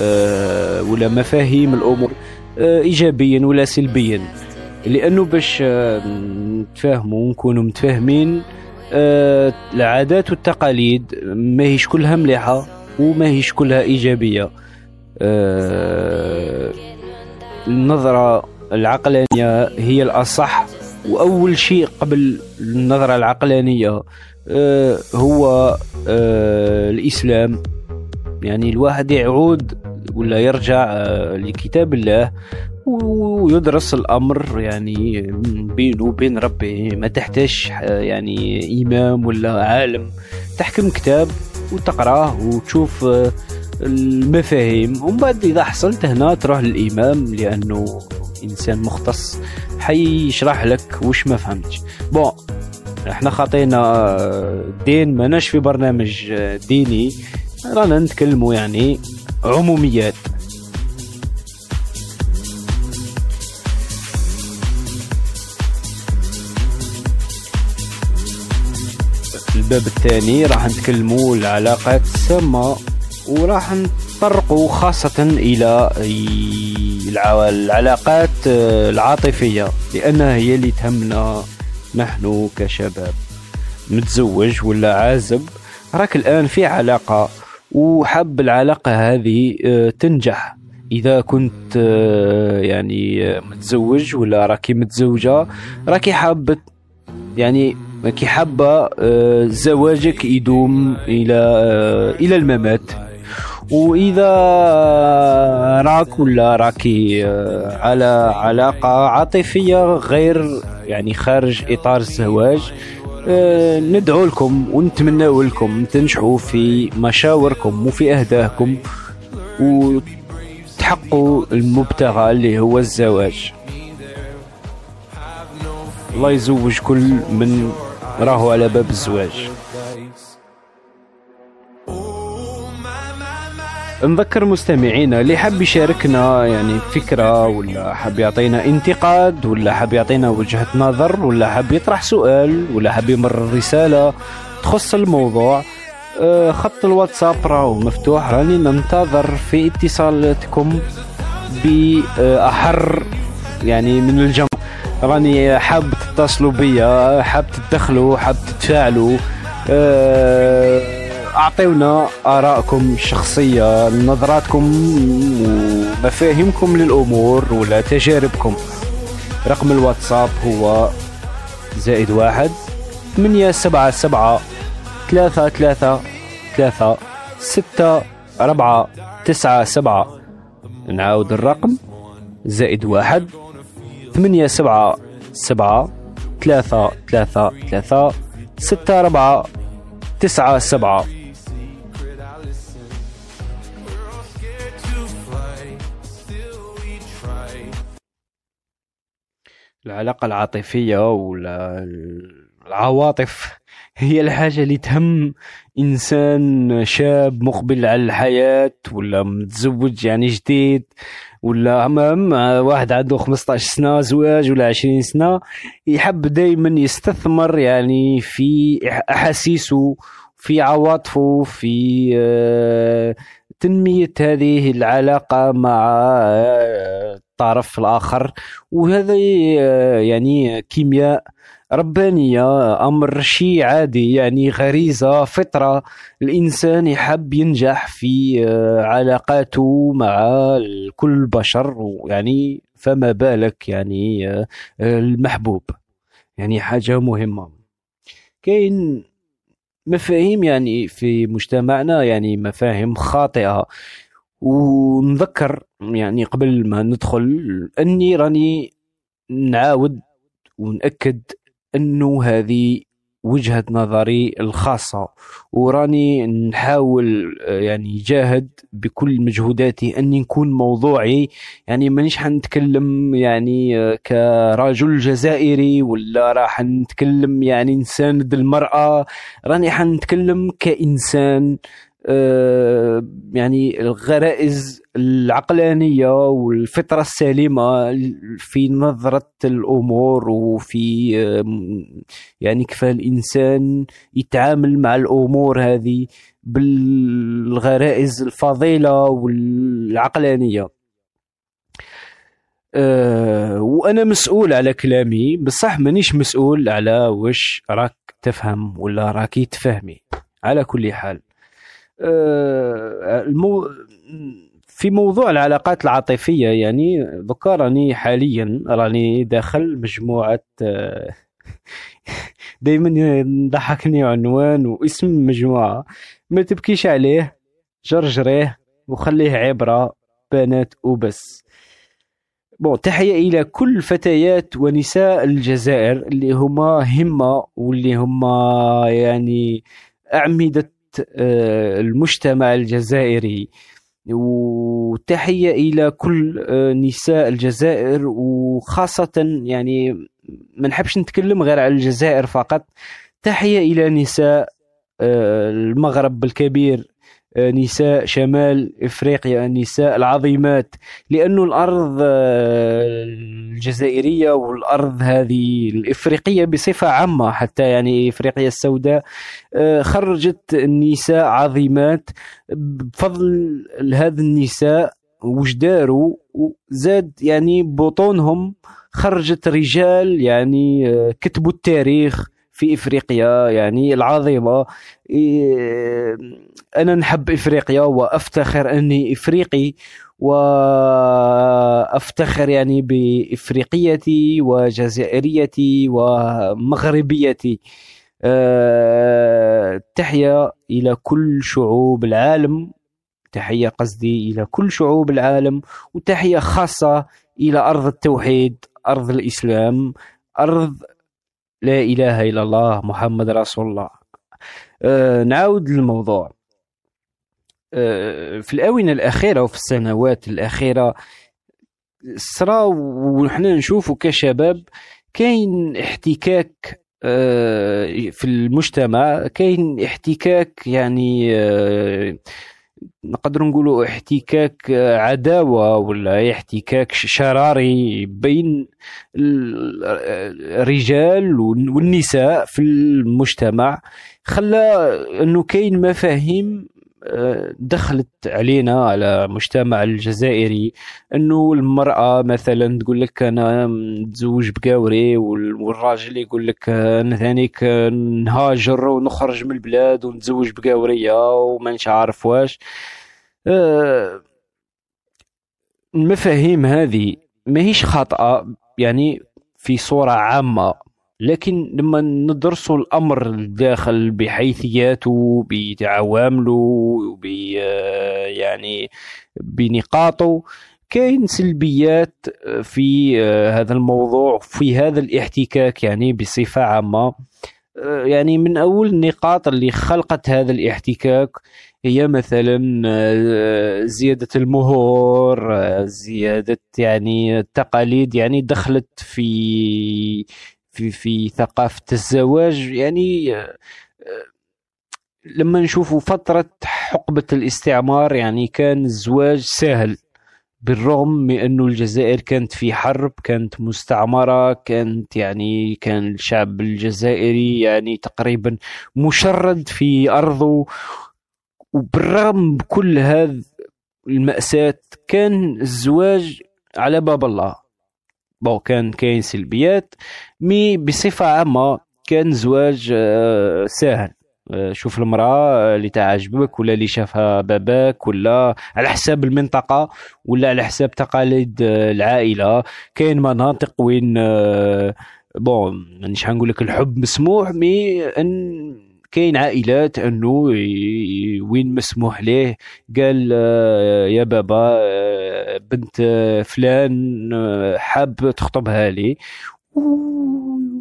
آه، ولا مفاهيم الأمور آه، إيجابيا ولا سلبيا. لأنه باش آه، نتفاهموا ونكونوا متفاهمين آه، العادات والتقاليد ما هيش كلها مليحة وما هيش كلها إيجابية. آه، النظرة العقلانية هي الأصح. وأول شيء قبل النظرة العقلانية آه، هو آه، الإسلام. يعني الواحد يعود ولا يرجع آه، لكتاب الله ويدرس الأمر يعني بينه وبين ربه. ما تحتاج يعني إمام ولا عالم. تحكم كتاب وتقراه وتشوف المفاهيم. ومن بعد إذا حصلت هنا تروح للإمام لأنه إنسان مختص. حيشرح لك وش ما فهمتش. بون إحنا خاطينا آه، دين ماناش في برنامج آه، ديني. رانا نتكلموا يعني عموميات. الباب الثاني راح نتكلموا العلاقات السامة وراح نطرقوا خاصة إلى الع- العلاقات آه، العاطفية لأنها هي اللي تهمنا نحن كشباب. متزوج ولا عازب راك الآن في علاقة وحب العلاقة هذه آه، تنجح. إذا كنت آه، يعني متزوج ولا راكي متزوجة راكي حابة يعني كي حابة زواجك يدوم إلى إلى الممات. وإذا راك ولا راكي آه، على علاقة عاطفية غير يعني خارج إطار الزواج آه، ندعو لكم ونتمنى لكم تنجحوا في مشاوركم وفي أهدافكم وتحققوا المبتغى اللي هو الزواج. الله يزوج كل من راهو على باب الزواج. نذكر مستمعينا اللي حاب يشاركنا يعني فكرة ولا حاب يعطينا انتقاد ولا حاب يعطينا وجهة نظر ولا حاب يطرح سؤال ولا حاب يمرر رسالة تخص الموضوع آه، خط الواتساب راهو مفتوح. راني ننتظر في اتصالاتكم بأحر يعني من الجمع راني حاب تتصلوا بيا حاب تدخلوا حاب تتفاعلوا آه، أعطيونا آرائكم الشخصيه نظراتكم ومفاهيمكم للأمور ولا تجاربكم. رقم الواتساب هو زائد واحد ثمانية سبعة سبعة ثلاثة ثلاثة ثلاثة ستة أربعة تسعة سبعة. نعاود الرقم زائد واحد ثمانية سبعة سبعة ثلاثة ثلاثة ثلاثة ستة أربعة تسعة سبعة. العلاقة العاطفية ولا العواطف هي الحاجة اللي تهم إنسان شاب مقبل على الحياة ولا متزوج يعني جديد ولا أمام واحد عنده 15 سنة زواج ولا 20 سنة يحب دايما يستثمر يعني في أحاسيسه في عواطفه في آه، تنمية هذه العلاقة مع الطرف الآخر. وهذا آه، يعني كيمياء ربانية أمر شيء عادي يعني غريزة فطرة. الإنسان يحب ينجح في آه، علاقاته مع كل البشر يعني فما بالك يعني آه، المحبوب. يعني حاجة مهمة. كاين مفاهيم يعني في مجتمعنا يعني مفاهيم خاطئة. ونذكر يعني قبل ما ندخل أني راني نعاود ونأكد أنه هذه وجهة نظري الخاصة. وراني نحاول آه، يعني جاهد بكل مجهوداتي أني نكون موضوعي. يعني مانيش حنتكلم يعني آه، كرجل جزائري ولا راح نتكلم يعني نساند المرأة. راني حنتكلم كإنسان آه، يعني الغرائز العقلانية والفطرة السليمة في نظرة الأمور وفي يعني كيف الإنسان يتعامل مع الأمور هذه بالغرائز الفضيلة والعقلانية. أه وأنا مسؤول على كلامي. بصح مانيش مسؤول على وش راك تفهم ولا راكي تفهمي. على كل حال. آه، المو... في موضوع العلاقات العاطفية يعني ذكرني حاليا راني داخل مجموعة آه، دايما يضحكني عنوان واسم مجموعة ما تبكيش عليه جرجريه وخليه عبرة بنات وبس. بون تحية إلى كل فتيات ونساء الجزائر اللي هما همة واللي هما يعني أعمدة آه، المجتمع الجزائري. وتحية إلى كل آه، نساء الجزائر وخاصة يعني ما نحبش نتكلم غير على الجزائر فقط. تحية إلى نساء آه، المغرب الكبير آه، نساء شمال إفريقيا النساء العظيمات. لأن الأرض آه، الجزائرية والأرض هذه الإفريقية بصفة عامة حتى يعني إفريقيا السوداء آه، خرجت نساء عظيمات. بفضل هذا النساء وش داروا؟ وزاد يعني بطونهم خرجت رجال يعني آه، كتبوا التاريخ. في إفريقيا يعني العظيمه أنا نحب إفريقيا وأفتخر أني إفريقي وأفتخر يعني بإفريقيتي وجزائريتي ومغربيتي. أه، تحية إلى كل شعوب العالم. تحية قصدي إلى كل شعوب العالم. وتحية خاصة إلى أرض التوحيد أرض الإسلام أرض لا إله إلا الله محمد رسول الله. آه، نعاود للموضوع. آه، في الآونة الأخيرة وفي السنوات الأخيرة صرا ونحن نشوفوا كشباب كاين احتكاك آه، في المجتمع كاين احتكاك يعني آه، نقدر نقولوا احتكاك عداوة ولا احتكاك شراري بين ال- الرجال والنساء في المجتمع خلى أنه كاين مفاهيم دخلت علينا على المجتمع الجزائري انه المرأة مثلا تقول لك أنا متزوج بقاوري وال- والراجل يقول لك أنا ثانيك نهاجر ونخرج من البلاد ونتزوج بقاورية وما عارف واش. آه، المفاهيم هذه ماهيش خاطئة يعني في صورة عامة. لكن لما ندرسوا الأمر الداخل بحيثياته بعوامله ب يعني بنقاطه كاين سلبيات في آه، هذا الموضوع في هذا الاحتكاك يعني بصفة عامة. آه، يعني من أول النقاط اللي خلقت هذا الاحتكاك هي مثلا آه، زيادة المهور زيادة يعني التقاليد يعني دخلت في في في ثقافة الزواج. يعني آه، لما نشوفوا فترة حقبة الاستعمار يعني كان الزواج سهل بالرغم من أنه الجزائر كانت في حرب كانت مستعمرة كانت يعني كان الشعب الجزائري يعني تقريبا مشرد في أرضه. وبالرغم بكل هذا المأساة كان الزواج على باب الله. بون كان كاين سلبيات. mais بصفة عامة كان زواج آه، ساهل. آه، شوف المرأة اللي تعجبك ولا اللي شافها باباك ولا على حساب المنطقة ولا على حساب تقاليد آه، العائلة. كاين مناطق وين آه، bon مانيش حنقول لك الحب مسموح mais أن كاين عائلات أنه وين مسموح ليه. قال آه، يا بابا آه، بنت آه، فلان آه، حاب تخطبها لي.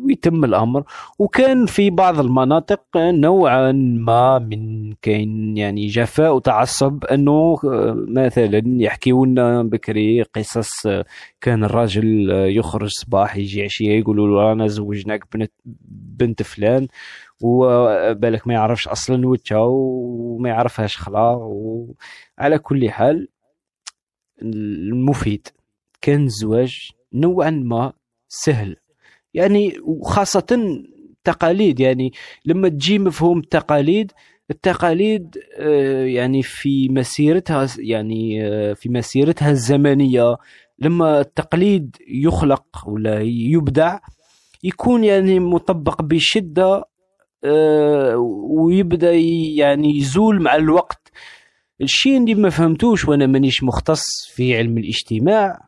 ويتم الأمر. وكان في بعض المناطق نوعا ما من كاين يعني جفاء وتعصب أنه آه، مثلا يحكيوا لنا بكري قصص آه، كان الراجل آه، يخرج صباح يجي عشية يقولوا له أنا زوجناك بنت بنت فلان وبالك ما يعرفش أصلا وجهها وما يعرفهاش خلا وعلى كل حال المفيد كان الزواج نوعا ما سهل. يعني وخاصة تقاليد يعني لما تجي مفهوم التقاليد التقاليد آه، يعني في مسيرتها يعني آه، في مسيرتها الزمنية لما التقليد يخلق ولا يبدع يكون يعني مطبق بشدة آه، ويبدأ يعني يزول مع الوقت. الشيء اللي ما فهمتوش وأنا مانيش مختص في علم الاجتماع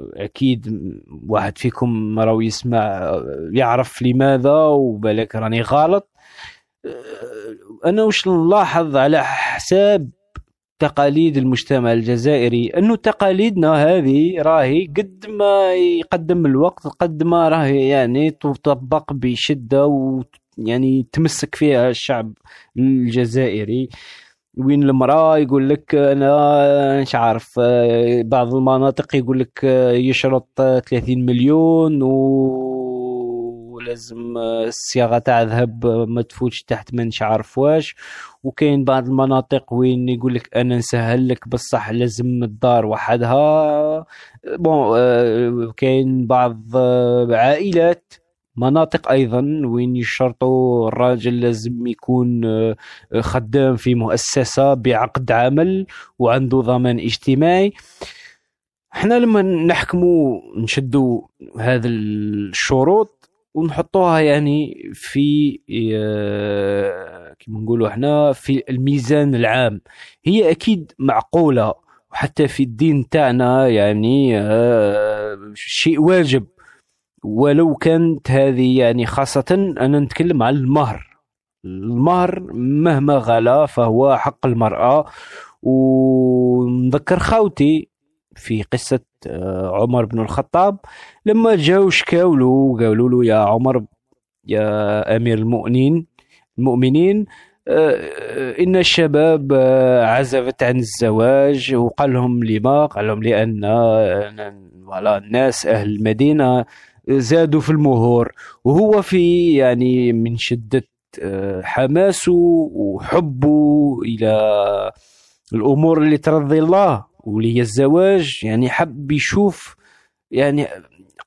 أكيد واحد فيكم راهو يسمع يعرف لماذا وبالك راني غلط. أنا وش نلاحظ على حساب تقاليد المجتمع الجزائري أنه تقاليدنا هذه راهي قد ما يقدم الوقت قد ما راهي يعني تطبق بشدة ويعني تمسك فيها الشعب الجزائري. وين المرأة يقول لك أنا مش عارف بعض المناطق يقول لك يشرط آه، 30 مليون و- ولازم آه، الصياغة تاع ذهب ما تفوتش تحت ما نش عارف واش. وكاين بعض المناطق وين يقول لك أنا نسهل لك بصح لازم الدار وحدها. بون آه، كاين بعض عائلات مناطق أيضا وين يشرطوا الراجل لازم يكون آه، خدام في مؤسسة بعقد عمل وعنده ضمان اجتماعي. إحنا لما نحكموا نشدوا هذه الشروط ونحطوها يعني في آه، كما نقولوا إحنا في الميزان العام. هي أكيد معقولة وحتى في الدين تاعنا يعني آه، شيء واجب. ولو كانت هذه يعني خاصة أنا نتكلم عن المهر. المهر مهما غلا فهو حق المرأة. ونذكر خاوتي في قصة آه، عمر بن الخطاب. لما جاو شكاو له قالوا له يا عمر يا أمير المؤمنين المؤمنين آه، إن الشباب آه، عزفت عن الزواج. وقال لهم لما؟ قال لهم فوالا الناس أهل المدينة زادوا في المهور وهو في يعني من شدة آه، حماسه وحبه إلى الأمور اللي ترضي الله واللي هي الزواج. يعني حب يشوف يعني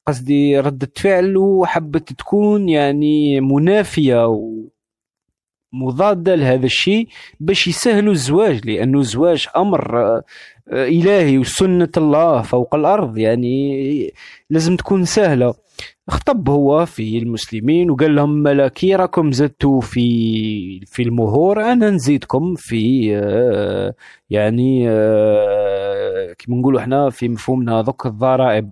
قصدي ردة فعله حبت تكون يعني منافية ومضادة لهذا الشيء باش يسهلوا الزواج لأنه الزواج أمر آه، إلهي وسنة الله فوق الأرض. يعني لازم تكون سهلة. خطب هو في المسلمين وقال لهم ملاكي راكم زدتوا في في المهور أنا نزيدكم في آه، يعني آه، كيما نقولوا إحنا في مفهومنا ذوك الضرائب.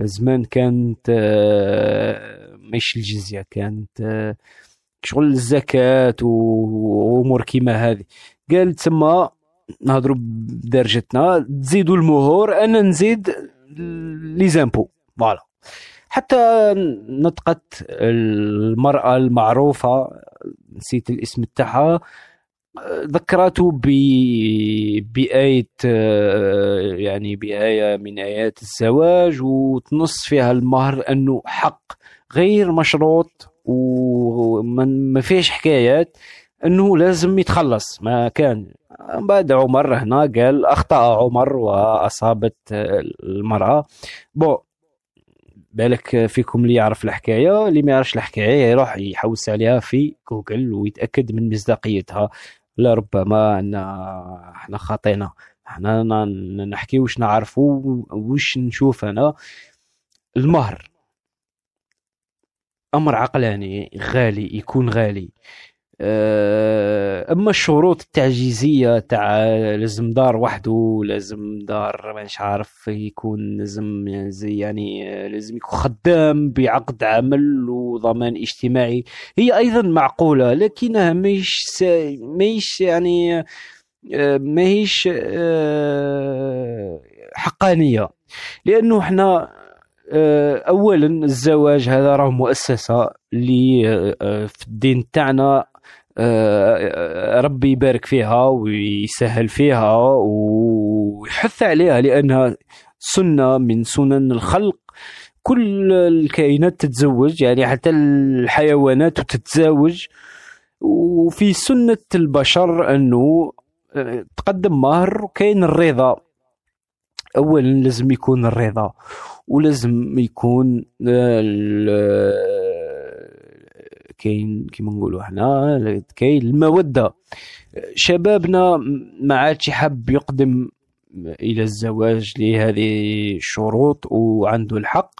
زمان كانت آه، ماشي الجزية كانت شغل الزكاة وأمور كيما هذه. قال تما نهضروا بدرجتنا تزيدوا المهور أنا نزيد لي زامبو فوالا. حتى نطقت المرأة المعروفة نسيت الاسم تاعها ذكرته ب بآية يعني بآية من آيات الزواج وتنص فيها المهر أنه حق غير مشروط ومن ما فيش حكايات أنه لازم يتخلص. ما كان. بعد عمر هنا قال أخطأ عمر وأصابت آه، المرأة. بو بالك فيكم اللي يعرف الحكاية اللي ما يعرفش الحكاية يروح يحوس عليها في جوجل ويتأكد من مصداقيتها. لا ربما أن إحنا خاطينا إحنا نحكي واش نعرفوا وش نشوف أنا. المهر. أمر عقلاني غالي يكون غالي. أما الشروط التعجيزية تاع لازم دار وحده لازم دار مانيش عارف يكون لازم يعني زي يعني آه، لازم يكون خدام بعقد عمل وضمان اجتماعي. هي أيضا معقولة لكنها سا- ماهيش يعني آه، ماهيش آه، حقانية. لأنه إحنا آه، اولا الزواج هذا راه مؤسسة اللي آه، في الدين تاعنا. آه، ربي يبارك فيها ويسهل فيها ويحث عليها لأنها سنة من سنن الخلق. كل الكائنات تتزوج يعني حتى الحيوانات تتزوج وفي سنة البشر أنه آه، تقدم مهر وكاين الرضا. اولا لازم يكون الرضا ولازم يكون آه، كاين كيما نقولوا إحنا كاين المودة. شبابنا ما عادش حاب يقدم إلى الزواج لهذه الشروط وعنده الحق.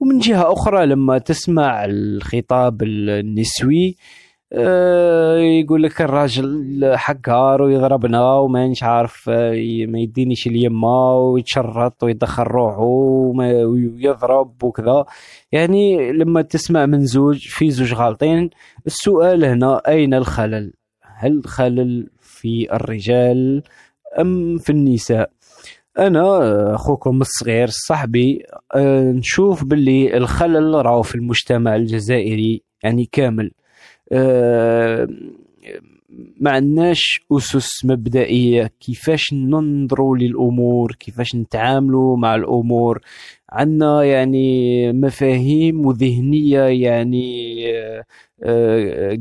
ومن جهة أخرى لما تسمع الخطاب النسوي آه، يقول لك الراجل حقار ويضربنا وما نش عارف آه، ما يدينيش اليمة ويتشرط ويدخل روحه ويضرب وكذا. يعني لما تسمع من زوج في زوج غالطين السؤال هنا أين الخلل؟ هل الخلل في الرجال أم في النساء؟ أنا آه، أخوكم الصغير صاحبي آه، نشوف باللي الخلل راهو في المجتمع الجزائري يعني كامل. آه، ما عندناش أسس مبدئية كيفاش ننظروا للأمور كيفاش نتعاملوا مع الأمور. عندنا يعني مفاهيم وذهنية يعني آه، آه،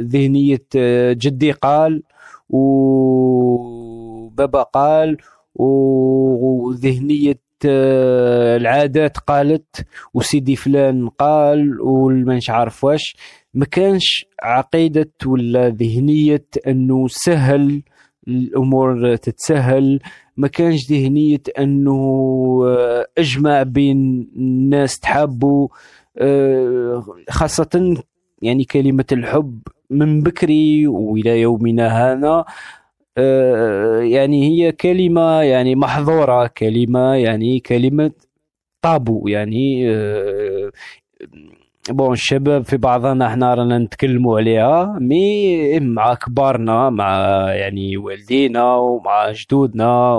ذهنية آه، جدي قال وبابا قال وذهنية آه، العادات قالت وسيدي فلان قال والمنش عارف واش. ما كانش عقيدة ولا ذهنية أنه سهل الأمور تتسهل ما كانش ذهنية أنه آه، أجمع بين الناس تحابوا آه، خاصة يعني كلمة الحب من بكري وإلى يومنا هذا آه، يعني هي كلمة يعني محظورة كلمة يعني كلمة طابو يعني بون الشباب في بعضنا إحنا رانا نتكلموا عليها مي مع كبارنا مع يعني والدينا ومع جدودنا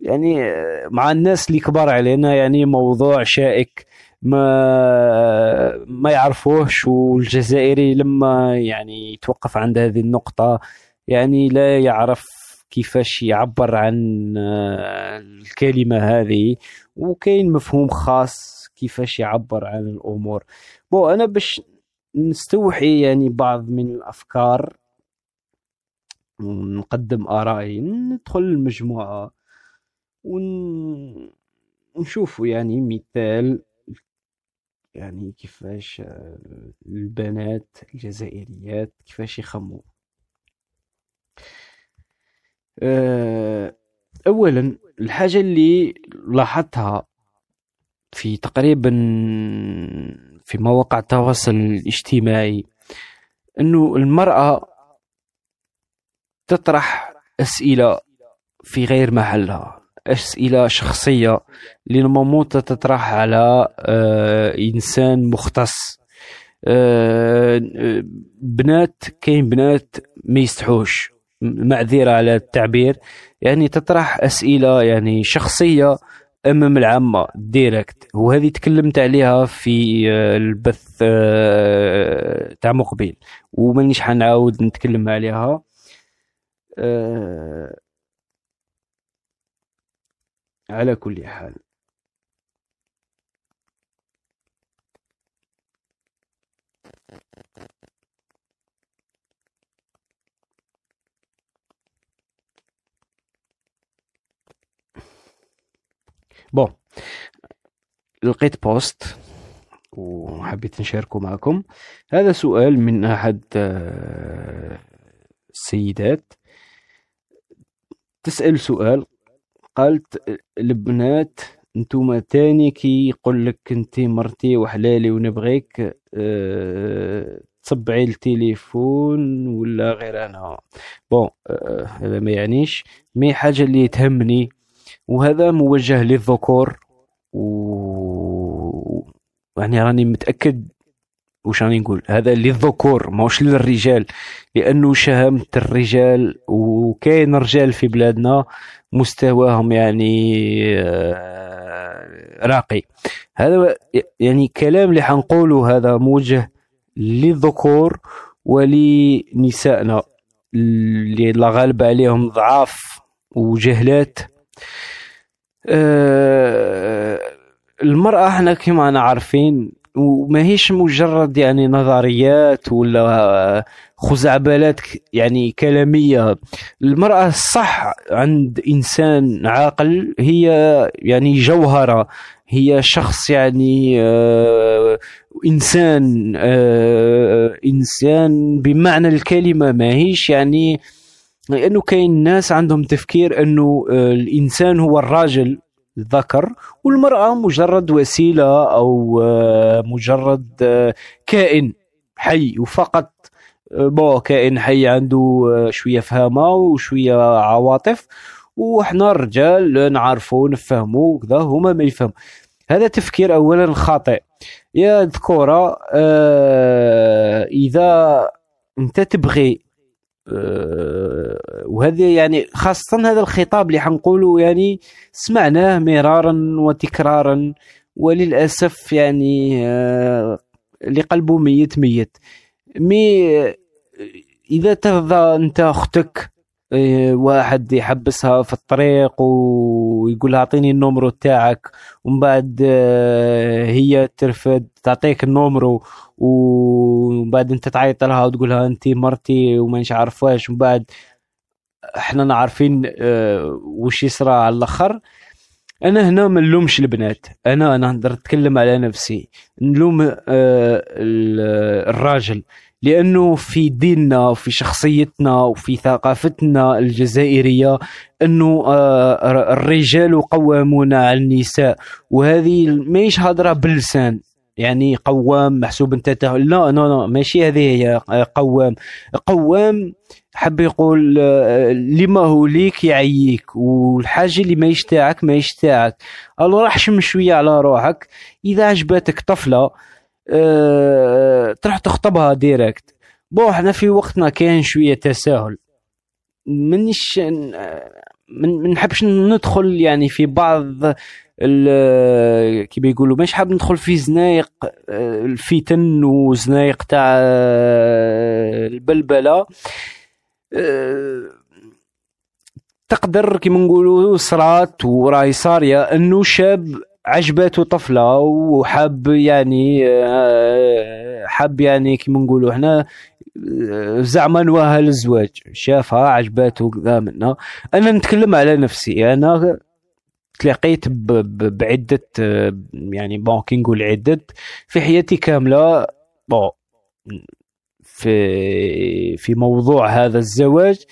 يعني مع الناس اللي كبار علينا يعني موضوع شائك ما ما يعرفوهش والجزائري لما يعني يتوقف عند هذه النقطة يعني لا يعرف كيفاش يعبر عن الكلمة هذه وكاين مفهوم خاص كيفاش يعبر عن الأمور. بو أنا باش نستوحي يعني بعض من الأفكار ونقدم آرائي ندخل المجموعة ون... ونشوفوا يعني مثال يعني كيفاش البنات الجزائريات كيفاش يخموا آه، اولا الحاجة اللي لاحظتها في تقريبا في مواقع التواصل الاجتماعي إنه المرأة تطرح أسئلة في غير محلها أسئلة شخصية اللي نورمالمون تطرح على آه، إنسان مختص. آه، بنات كاين بنات ما يستحوش معذرة على التعبير يعني تطرح أسئلة يعني شخصية امام العامة ديريكت وهذه تكلمت عليها في آه، البث آه، تاع مقبل. ومانيش حنعاود نتكلم عليها. آه، على كل حال. bon لقيت poste وحبيت نشاركه معكم. هذا سؤال من أحد آه، السيدات. تسأل سؤال. قالت البنات نتوما تاني كي يقول لك أنت مرتي وحلالي ونبغيك أه تصبعي التليفون ولا غير أنا. bon أه هذا ما يعنيش. مي حاجة اللي تهمني وهذا موجه للذكور و يعني راني متأكد وش راني نقول. هذا للذكور ماهوش للرجال لأنه شهامة الرجال وكاين رجال في بلادنا مستواهم يعني آه، راقي. هذا يعني كلام اللي حنقوله هذا موجه للذكور ولنسائنا اللي لا غالب عليهم ضعاف وجهلات. المرأة إحنا كما أنا عارفين وما هيش مجرد يعني نظريات ولا خزعبلات يعني كلامية. المرأة صح عند إنسان عاقل هي يعني جوهرة هي شخص يعني آه، إنسان آه، إنسان بمعنى الكلمة ما هيش يعني لأنه كاين ناس عندهم تفكير أنه آه، الإنسان هو الراجل الذكر والمرأة مجرد وسيلة أو آه، مجرد آه، كائن حي وفقط بو كائن حي عنده شوية فهامة وشوية عواطف وحنا الرجال نعرفوا نفهموا وكذا هما ما يفهم هذا تفكير أولا خاطئ. يا ذكورة آه، إذا أنت تبغي وهذا يعني خاصة هذا الخطاب اللي حنقوله يعني سمعناه مرارا وتكرارا وللأسف يعني آه، اللي قلبه ميت ميت. مي آه، إذا ترضى أنت أختك آه، واحد يحبسها في الطريق ويقول لها أعطيني النومرو تاعك ومن بعد آه، هي ترفد تعطيك النومرو ومن بعد أنت تعيط لها وتقول لها انت مرتي ومانيش عارف واش ومن بعد إحنا عارفين آه وش يصرى على الأخر. أنا هنا ما نلومش البنات أنا أنا نقدر نتكلم على نفسي. نلوم ال- الراجل. لأنه في ديننا وفي شخصيتنا وفي ثقافتنا الجزائرية أنه آه، الرجال قوامون على النساء. وهذه ماهيش هضرة باللسان يعني قوام محسوب أنت لا لا لا ماشي هذه هي قوام. قوام حب يقول آه، لما هو ليك يعييك والحاجة اللي ما تاعك ما تاعك. الله راح شم شوية على روحك. إذا عجبتك طفلة آه، تروح تخطبها ديريكت. بو إحنا في وقتنا كاين شوية تساهل. منش من ما نحبش ندخل يعني في بعض ال- كيما يقولوا مش حاب ندخل في زنايق آه، الفتن وزنايق تاع آه، البلبلة. آه، تقدر كيما نقولوا صرات وراهي صارية إنه شاب عجبته طفلة وحاب يعني آه، حاب يعني كيما نقولوا إحنا آه، زعما نواها للزواج. شافها عجبته كذا منها. أنا نتكلم على نفسي. أنا تلاقيت بعدة آه، يعني بون كي نقول عدة في حياتي كاملة بون في في موضوع هذا الزواج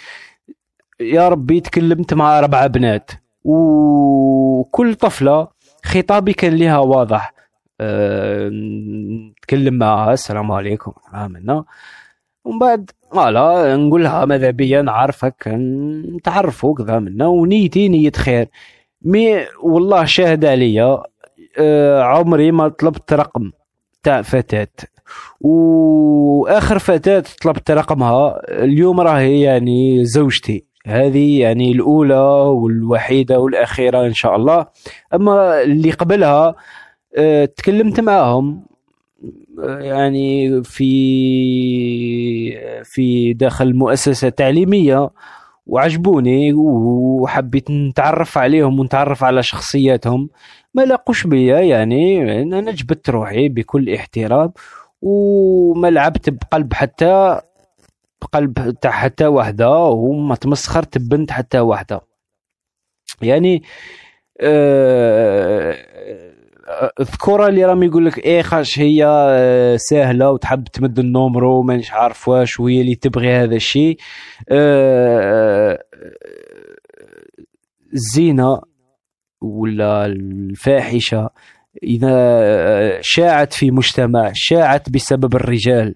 يا ربي تكلمت مع أربعة بنات. وكل طفلة خطابي كان لها واضح. أه نتكلم معها السلام عليكم. عاملنا ومن بعد فوالا نقول لها ماذا بيا نعرفك نتعرفوا كذا منا. ونيتي نية خير مي والله شاهد عليا. أه عمري ما طلبت رقم تاع فتاة. وآخر فتاة طلبت رقمها. اليوم راهي يعني زوجتي. هذه يعني الأولى والوحيدة والأخيرة إن شاء الله. أما اللي قبلها آه، تكلمت معاهم آه، يعني في في داخل مؤسسة تعليمية وعجبوني وحبيت نتعرف عليهم ونتعرف على شخصياتهم. ما لاقوش بيا يعني أنا جبت روحي بكل احترام وما لعبت بقلب حتى بقلب تاع حتى واحدة وما تمسخرت ببنت حتى واحدة يعني آه، آه، الذكورة اللي راهم يقول لك إيه خاش هي آه، سهلة وتحب تمد النومرو مانيش عارف واش وهي اللي تبغي هذا الشيء آه، الزينة ولا الفاحشة إذا شاعت في مجتمع شاعت بسبب الرجال.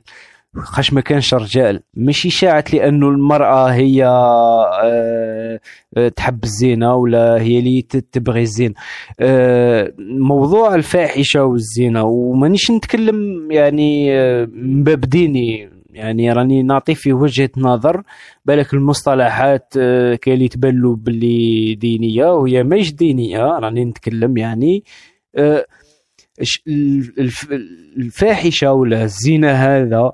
خاش ما كانش رجال ماشي شاعت لأنه المرأة هي آه، آه، تحب الزينة ولا هي اللي تبغي الزينة. آه، موضوع الفاحشة والزينة ومانيش نتكلم يعني آه، من باب ديني يعني راني نعطي في وجهة نظر بالك المصطلحات آه، كاين اللي تبان له باللي دينية وهي ماهيش دينية راني نتكلم يعني آه، الفاحشة ولا الزنا هذا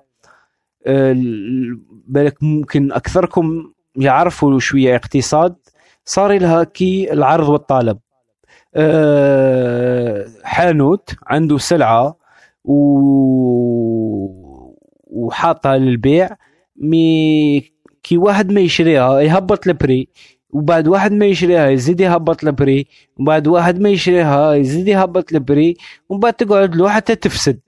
بالك ممكن أكثركم يعرفوا شوية اقتصاد صار لها كي العرض والطلب آه، حانوت عنده سلعة و... وحاطها للبيع mais كي واحد ما يشريها يهبط ال prix وبعد واحد ما يشريها يزيد يهبط ال prix وبعد واحد ما يشريها يزيد يهبط ال prix ومن بعد تقعد له حتى تفسد.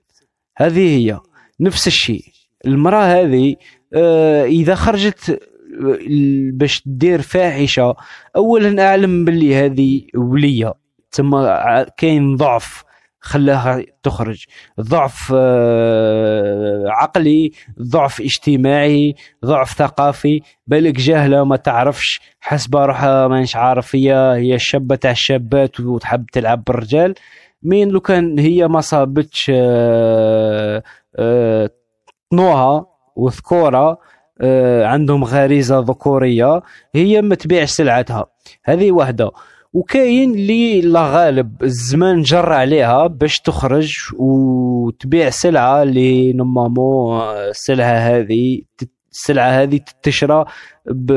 هذه هي نفس الشيء. المرأة هذه آه، إذا خرجت آه، باش تدير فاحشة أولا أعلم باللي هذه ولية. ثم ع- كاين ضعف خلاها تخرج. ضعف آه، عقلي ضعف اجتماعي ضعف ثقافي. بالك جاهلة ما تعرفش حسب روحها مانيش عارف هي هي الشابة تاع الشابات وتحب تلعب بالرجال. مين لو كان هي ما صابتش آه، آه، طنوها وذكورة آه، عندهم غريزة ذكورية هي ما تبيعش سلعتها. هذه واحدة وكاين اللي لا غالب الزمان جر عليها باش تخرج وتبيع سلعة اللي نورمالمون السلعة هذه السلعة هذه تشرى ب,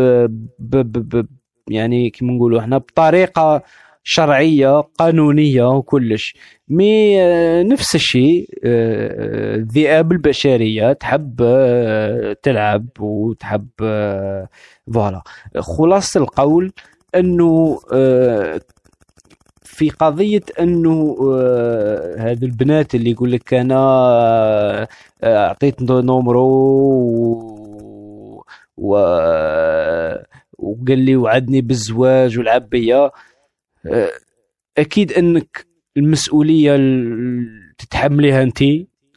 ب, ب, ب يعني كيما نقولوا إحنا بطريقة شرعية قانونية وكلش. mais آه، نفس الشيء آه، الذئاب البشرية. تحب آه، تلعب وتحب آه، voilà. خلاصة القول أنه آه، في قضية أنه آه، هذه البنات اللي يقول لك أنا آه، آه، أعطيت numéro و- وقال لي وعدني بالزواج ولعب بيا. آه، أكيد أنك المسؤولية تتحمليها انت.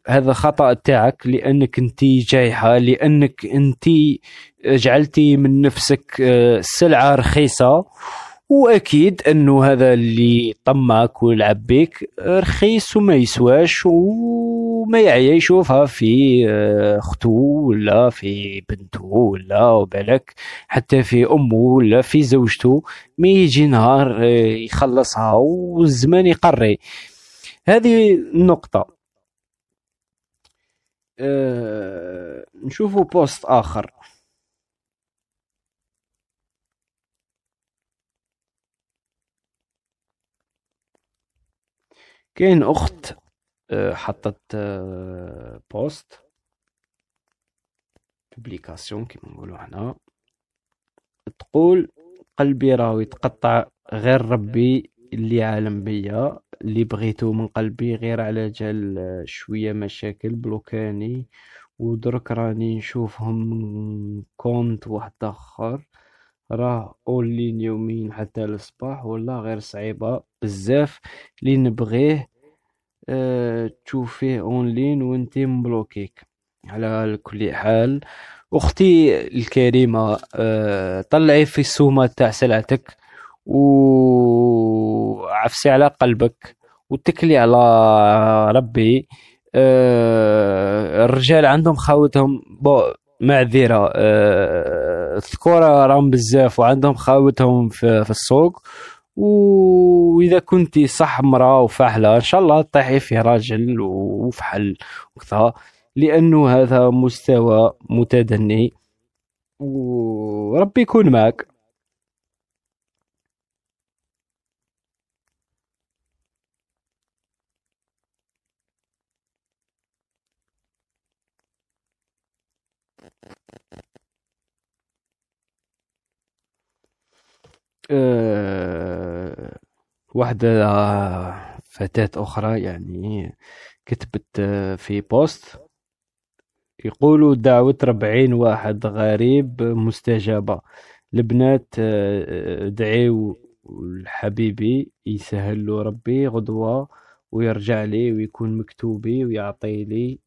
هذا خطأ تاعك لأنك انت جايحة لأنك انت جعلتي من نفسك آه، سلعة رخيصة. وأكيد أنه هذا اللي طمعك ولعب بيك رخيص وما يسواش وما يعيا يشوفها في آه، اختو ولا في بنته ولا وبالك حتى في أمه ولا في زوجته ما يجي نهار آه، يخلصها والزمان يقري. هذه النقطة. أه نشوفوا بوست آخر. كاين أخت آه، حطت آه، poste publication كيما نقولوا هنا. تقول قلبي راهو يتقطع غير ربي اللي عالم بيا اللي بغيتو من قلبي غير على جال آه، شوية مشاكل bloquاني ودرك راني نشوفهم من compte واحد آخر. راه اونلاين يوميا حتى الصباح والله غير صعيبة بزاف اللي نبغيه أه تشوفيه اونلاين وانتي م bloquيك على كل حال أختي الكريمة أه طلعي في السومة تاع سلعتك وعفسي على قلبك واتكلي على ربي. أه الرجال عندهم خاوتهم بو معذرة. أه الذكورة راهم بزاف وعندهم خاوتهم في, في السوق. وإذا كنتي صح مرأة وفاحلة إن شاء الله طيحي في راجل وفحل وكذا. لأنه هذا مستوى متدني. وربي يكون معك. أه واحدة فتاة أخرى يعني كتبت آه، في بوست يقولوا دعوة ربعين واحد غريب مستجابة. البنات آه، دعيو لحبيبي يسهل له ربي غدوة ويرجع لي ويكون مكتوبي ويعطي لي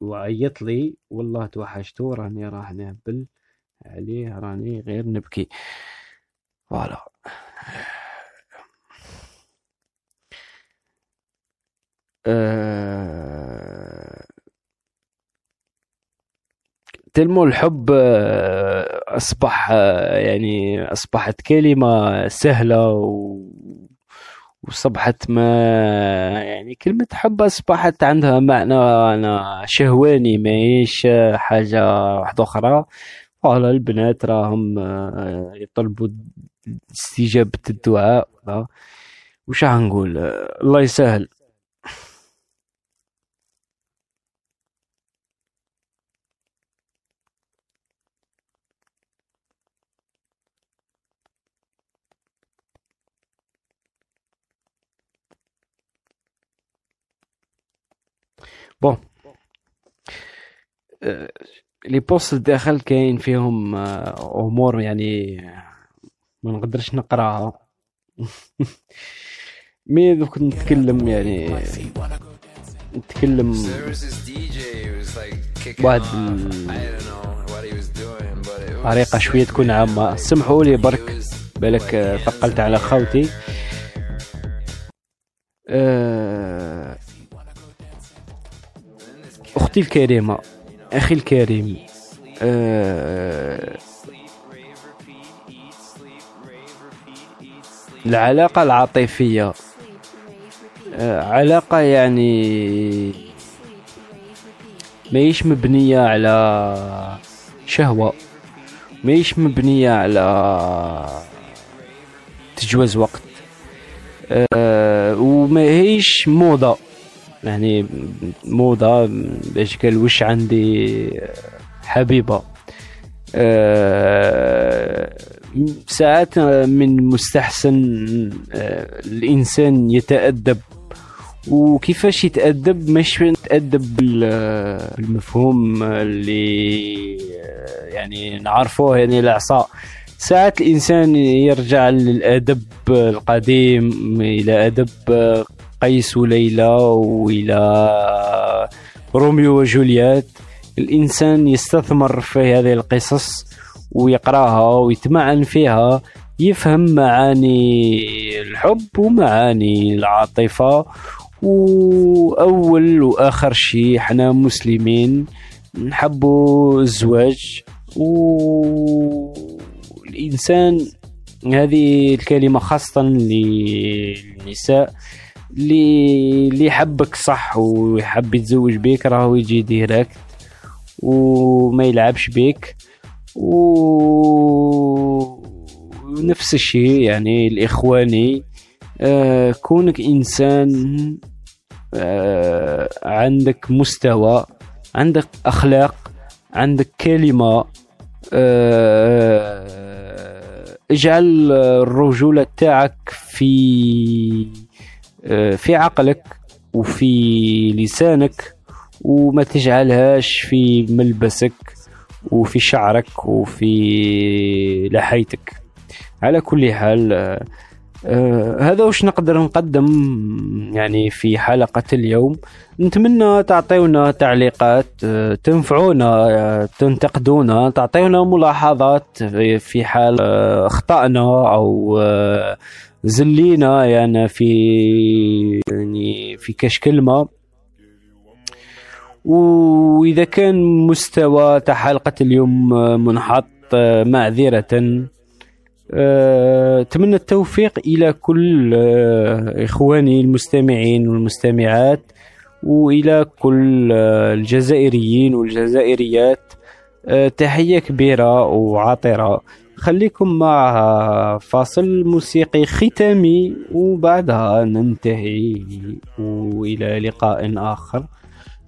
وعيط لي. والله توحشتو راني راح نهبل عليه راني غير نبكي. فوالا أه... تلمو الحب آه، أصبح آه، يعني أصبحت كلمة سهلة و... وصبحت ما يعني كلمة حب أصبحت عندها معنى أنا شهواني ماهيش حاجة واحدة أخرى. فوالا البنات راهم آه، يطلبوا استجابة الدعاء وش هنقول آه، الله يسهل. bon les postes الداخل كاين فيهم امور يعني ما نقدرش نقراها. mais دوك نتكلم يعني نتكلم واحد طريقة شوية تكون عامة. سمحوا لي برك بالك آه، ثقلت على خوتي. آه، أختي الكريمة أخي الكريم آه، العلاقة العاطفية. آه، علاقة يعني ماهيش مبنية على شهوة ماهيش مبنية على تجوز وقت. أه وماهيش موضة. يعني موضة باش قال وش عندي حبيبة. أه ساعات من مستحسن أه الإنسان يتأدب. وكيفاش يتأدب؟ مش يتأدب بال- بالمفهوم اللي يعني نعرفوه يعني الإعصاء. ساعات الإنسان يرجع للأدب القديم إلى أدب قيس وليلى وإلى روميو وجولييت. الإنسان يستثمر في هذه القصص ويقراها ويتمعن فيها يفهم معاني الحب ومعاني العاطفة. وأول وآخر شيء إحنا مسلمين نحبوا الزواج. والإنسان هذه الكلمة خاصة للنساء اللي اللي يحبك صح ويحب يتزوج بيك راهو يجي ديريكت وما يلعبش بيك. ونفس الشيء يعني الإخواني آه كونك إنسان آه عندك مستوى عندك أخلاق عندك كلمة آه اجعل الرجولة تاعك في آه في عقلك وفي لسانك وما تجعلهاش في ملبسك. وفي شعرك وفي لحيتك. على كل حال آه، هذا وش نقدر نقدم يعني في حلقة اليوم؟ نتمنى تعطيونا تعليقات آه، تنفعونا آه، تنتقدونا تعطيونا ملاحظات في- حال آه، أخطأنا أو آه، زلينا يعني في يعني في كاش كلمة. وإذا كان مستوى تاع حلقة اليوم آه، منحط آه، معذرة آه، أتمنى التوفيق إلى كل إخواني المستمعين والمستمعات وإلى كل الجزائريين والجزائريات تحية كبيرة وعاطرة. خليكم مع فاصل موسيقي ختامي وبعدها ننتهي وإلى لقاء آخر.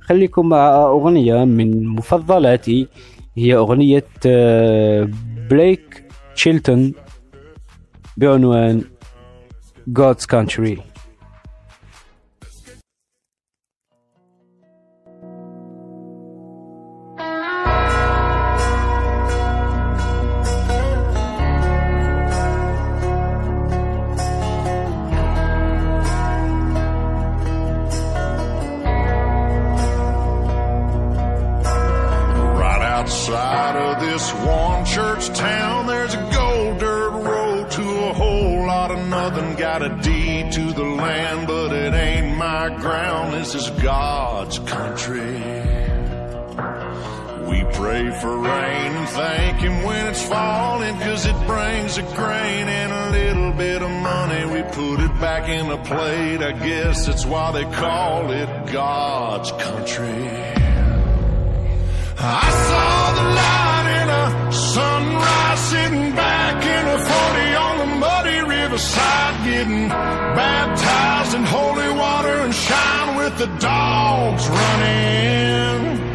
خليكم مع أغنية من مفضلاتي هي أغنية آه، بليك تشيلتون بعنوان God's Country. I guess that's why they call it God's country. I saw the light in a sunrise sitting back in a 40 on the muddy riverside getting baptized in holy water and shine with the dogs running.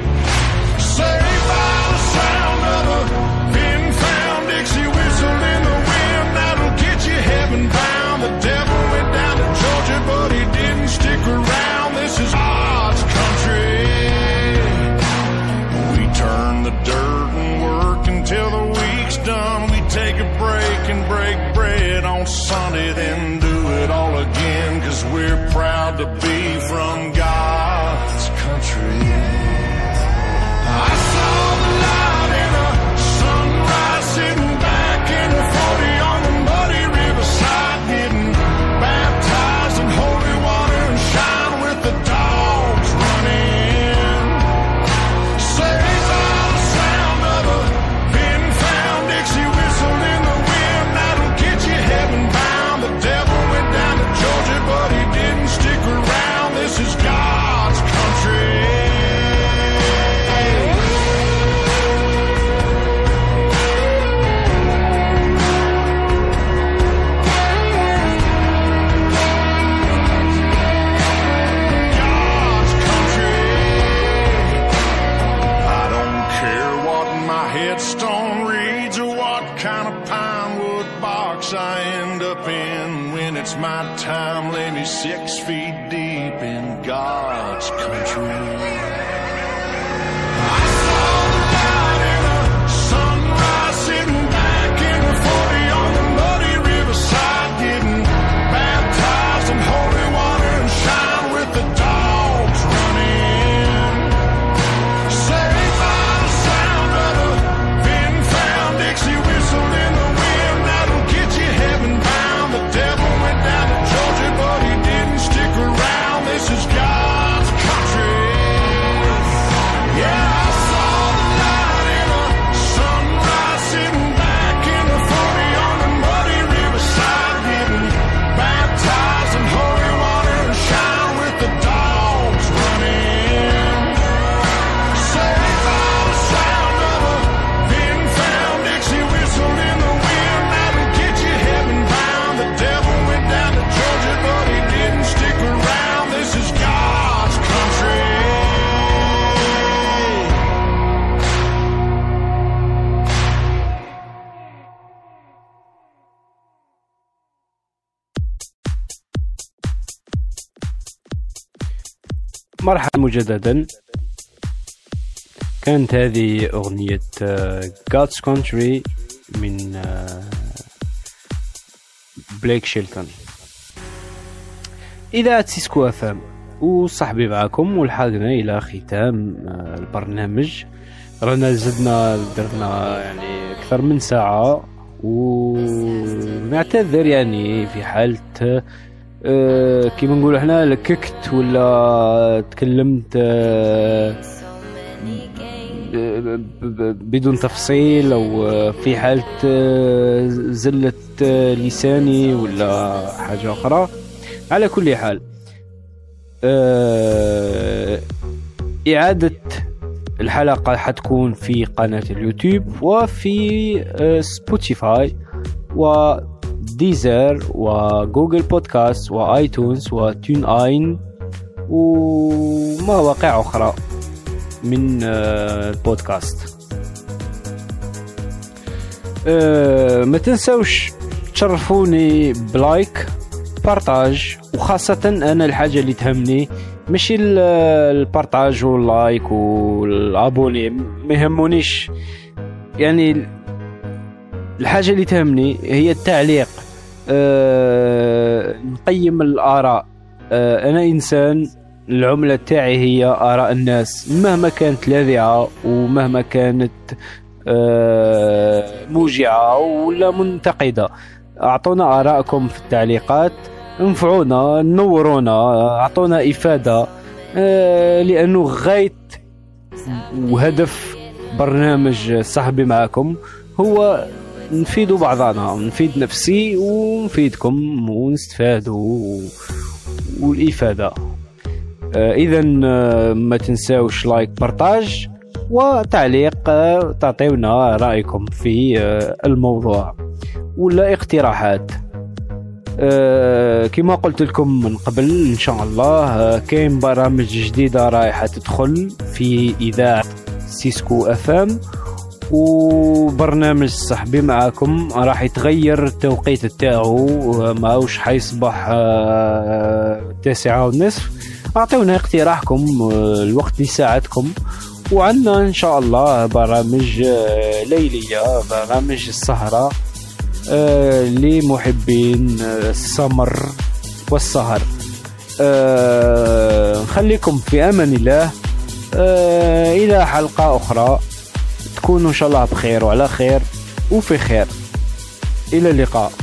مرحبا مجددا. كانت هذه أغنية God's Country من آه، بليك شيلتون إذاعة سيسكو أفام وصاحبي معكم ولحقنا إلى ختام آه، البرنامج. رانا زدنا درنا يعني أكثر من ساعة ونعتذر يعني في حالة آه، كيما نقولوا إحنا لككت ولا تكلمت آه، بدون تفصيل أو آه، في حالة آه، زلة آه، لساني ولا حاجة أخرى. على كل حال آه، إعادة الحلقة حتكون في قناة اليوتيوب وفي آه، سبوتيفاي و Deezer و Google Podcasts و iTunes و TuneIn ومواقع أخرى من آه، البودكاست آه، ما تنسوش تشرفوني ب like partage وخاصة أنا الحاجة اللي تهمني ماشي ال- ال partage وال like وال abonnés ما يهمونيش. يعني الحاجة اللي تهمني هي التعليق. أه نقيم الآراء. أه أنا إنسان العملة تاعي هي آراء الناس. مهما كانت لاذعة ومهما كانت أه موجعة ولا منتقدة أعطونا آراءكم في التعليقات انفعونا نورونا أعطونا إفادة. أه لأنه غاية وهدف برنامج صاحبي معكم هو نفيدوا بعضنا نفيد نفسي ونفيدكم ونستفادوا والإفادة. آه، إذا آه، ما تنساوش like partage وتعليق آه، تعطيونا رأيكم في الموضوع ولا اقتراحات. كما قلت لكم من قبل إن شاء الله كاين برامج جديدة رايحة تدخل في إذاعة سيسكو FM. وبرنامج صاحبي معاكم راح يتغير التوقيت تاعو ماهوش حيصبح آه، تاسعة ونصف. اعطونا اقتراحكم آه، الوقت اللي يساعدكم. وعندنا إن شاء الله برامج آه، ليلية برامج السهرة لمحبين السمر والسهر. نخليكم في أمان الله. إلى حلقة أخرى. تكونوا إن شاء الله بخير وعلى خير وفي خير. إلى اللقاء.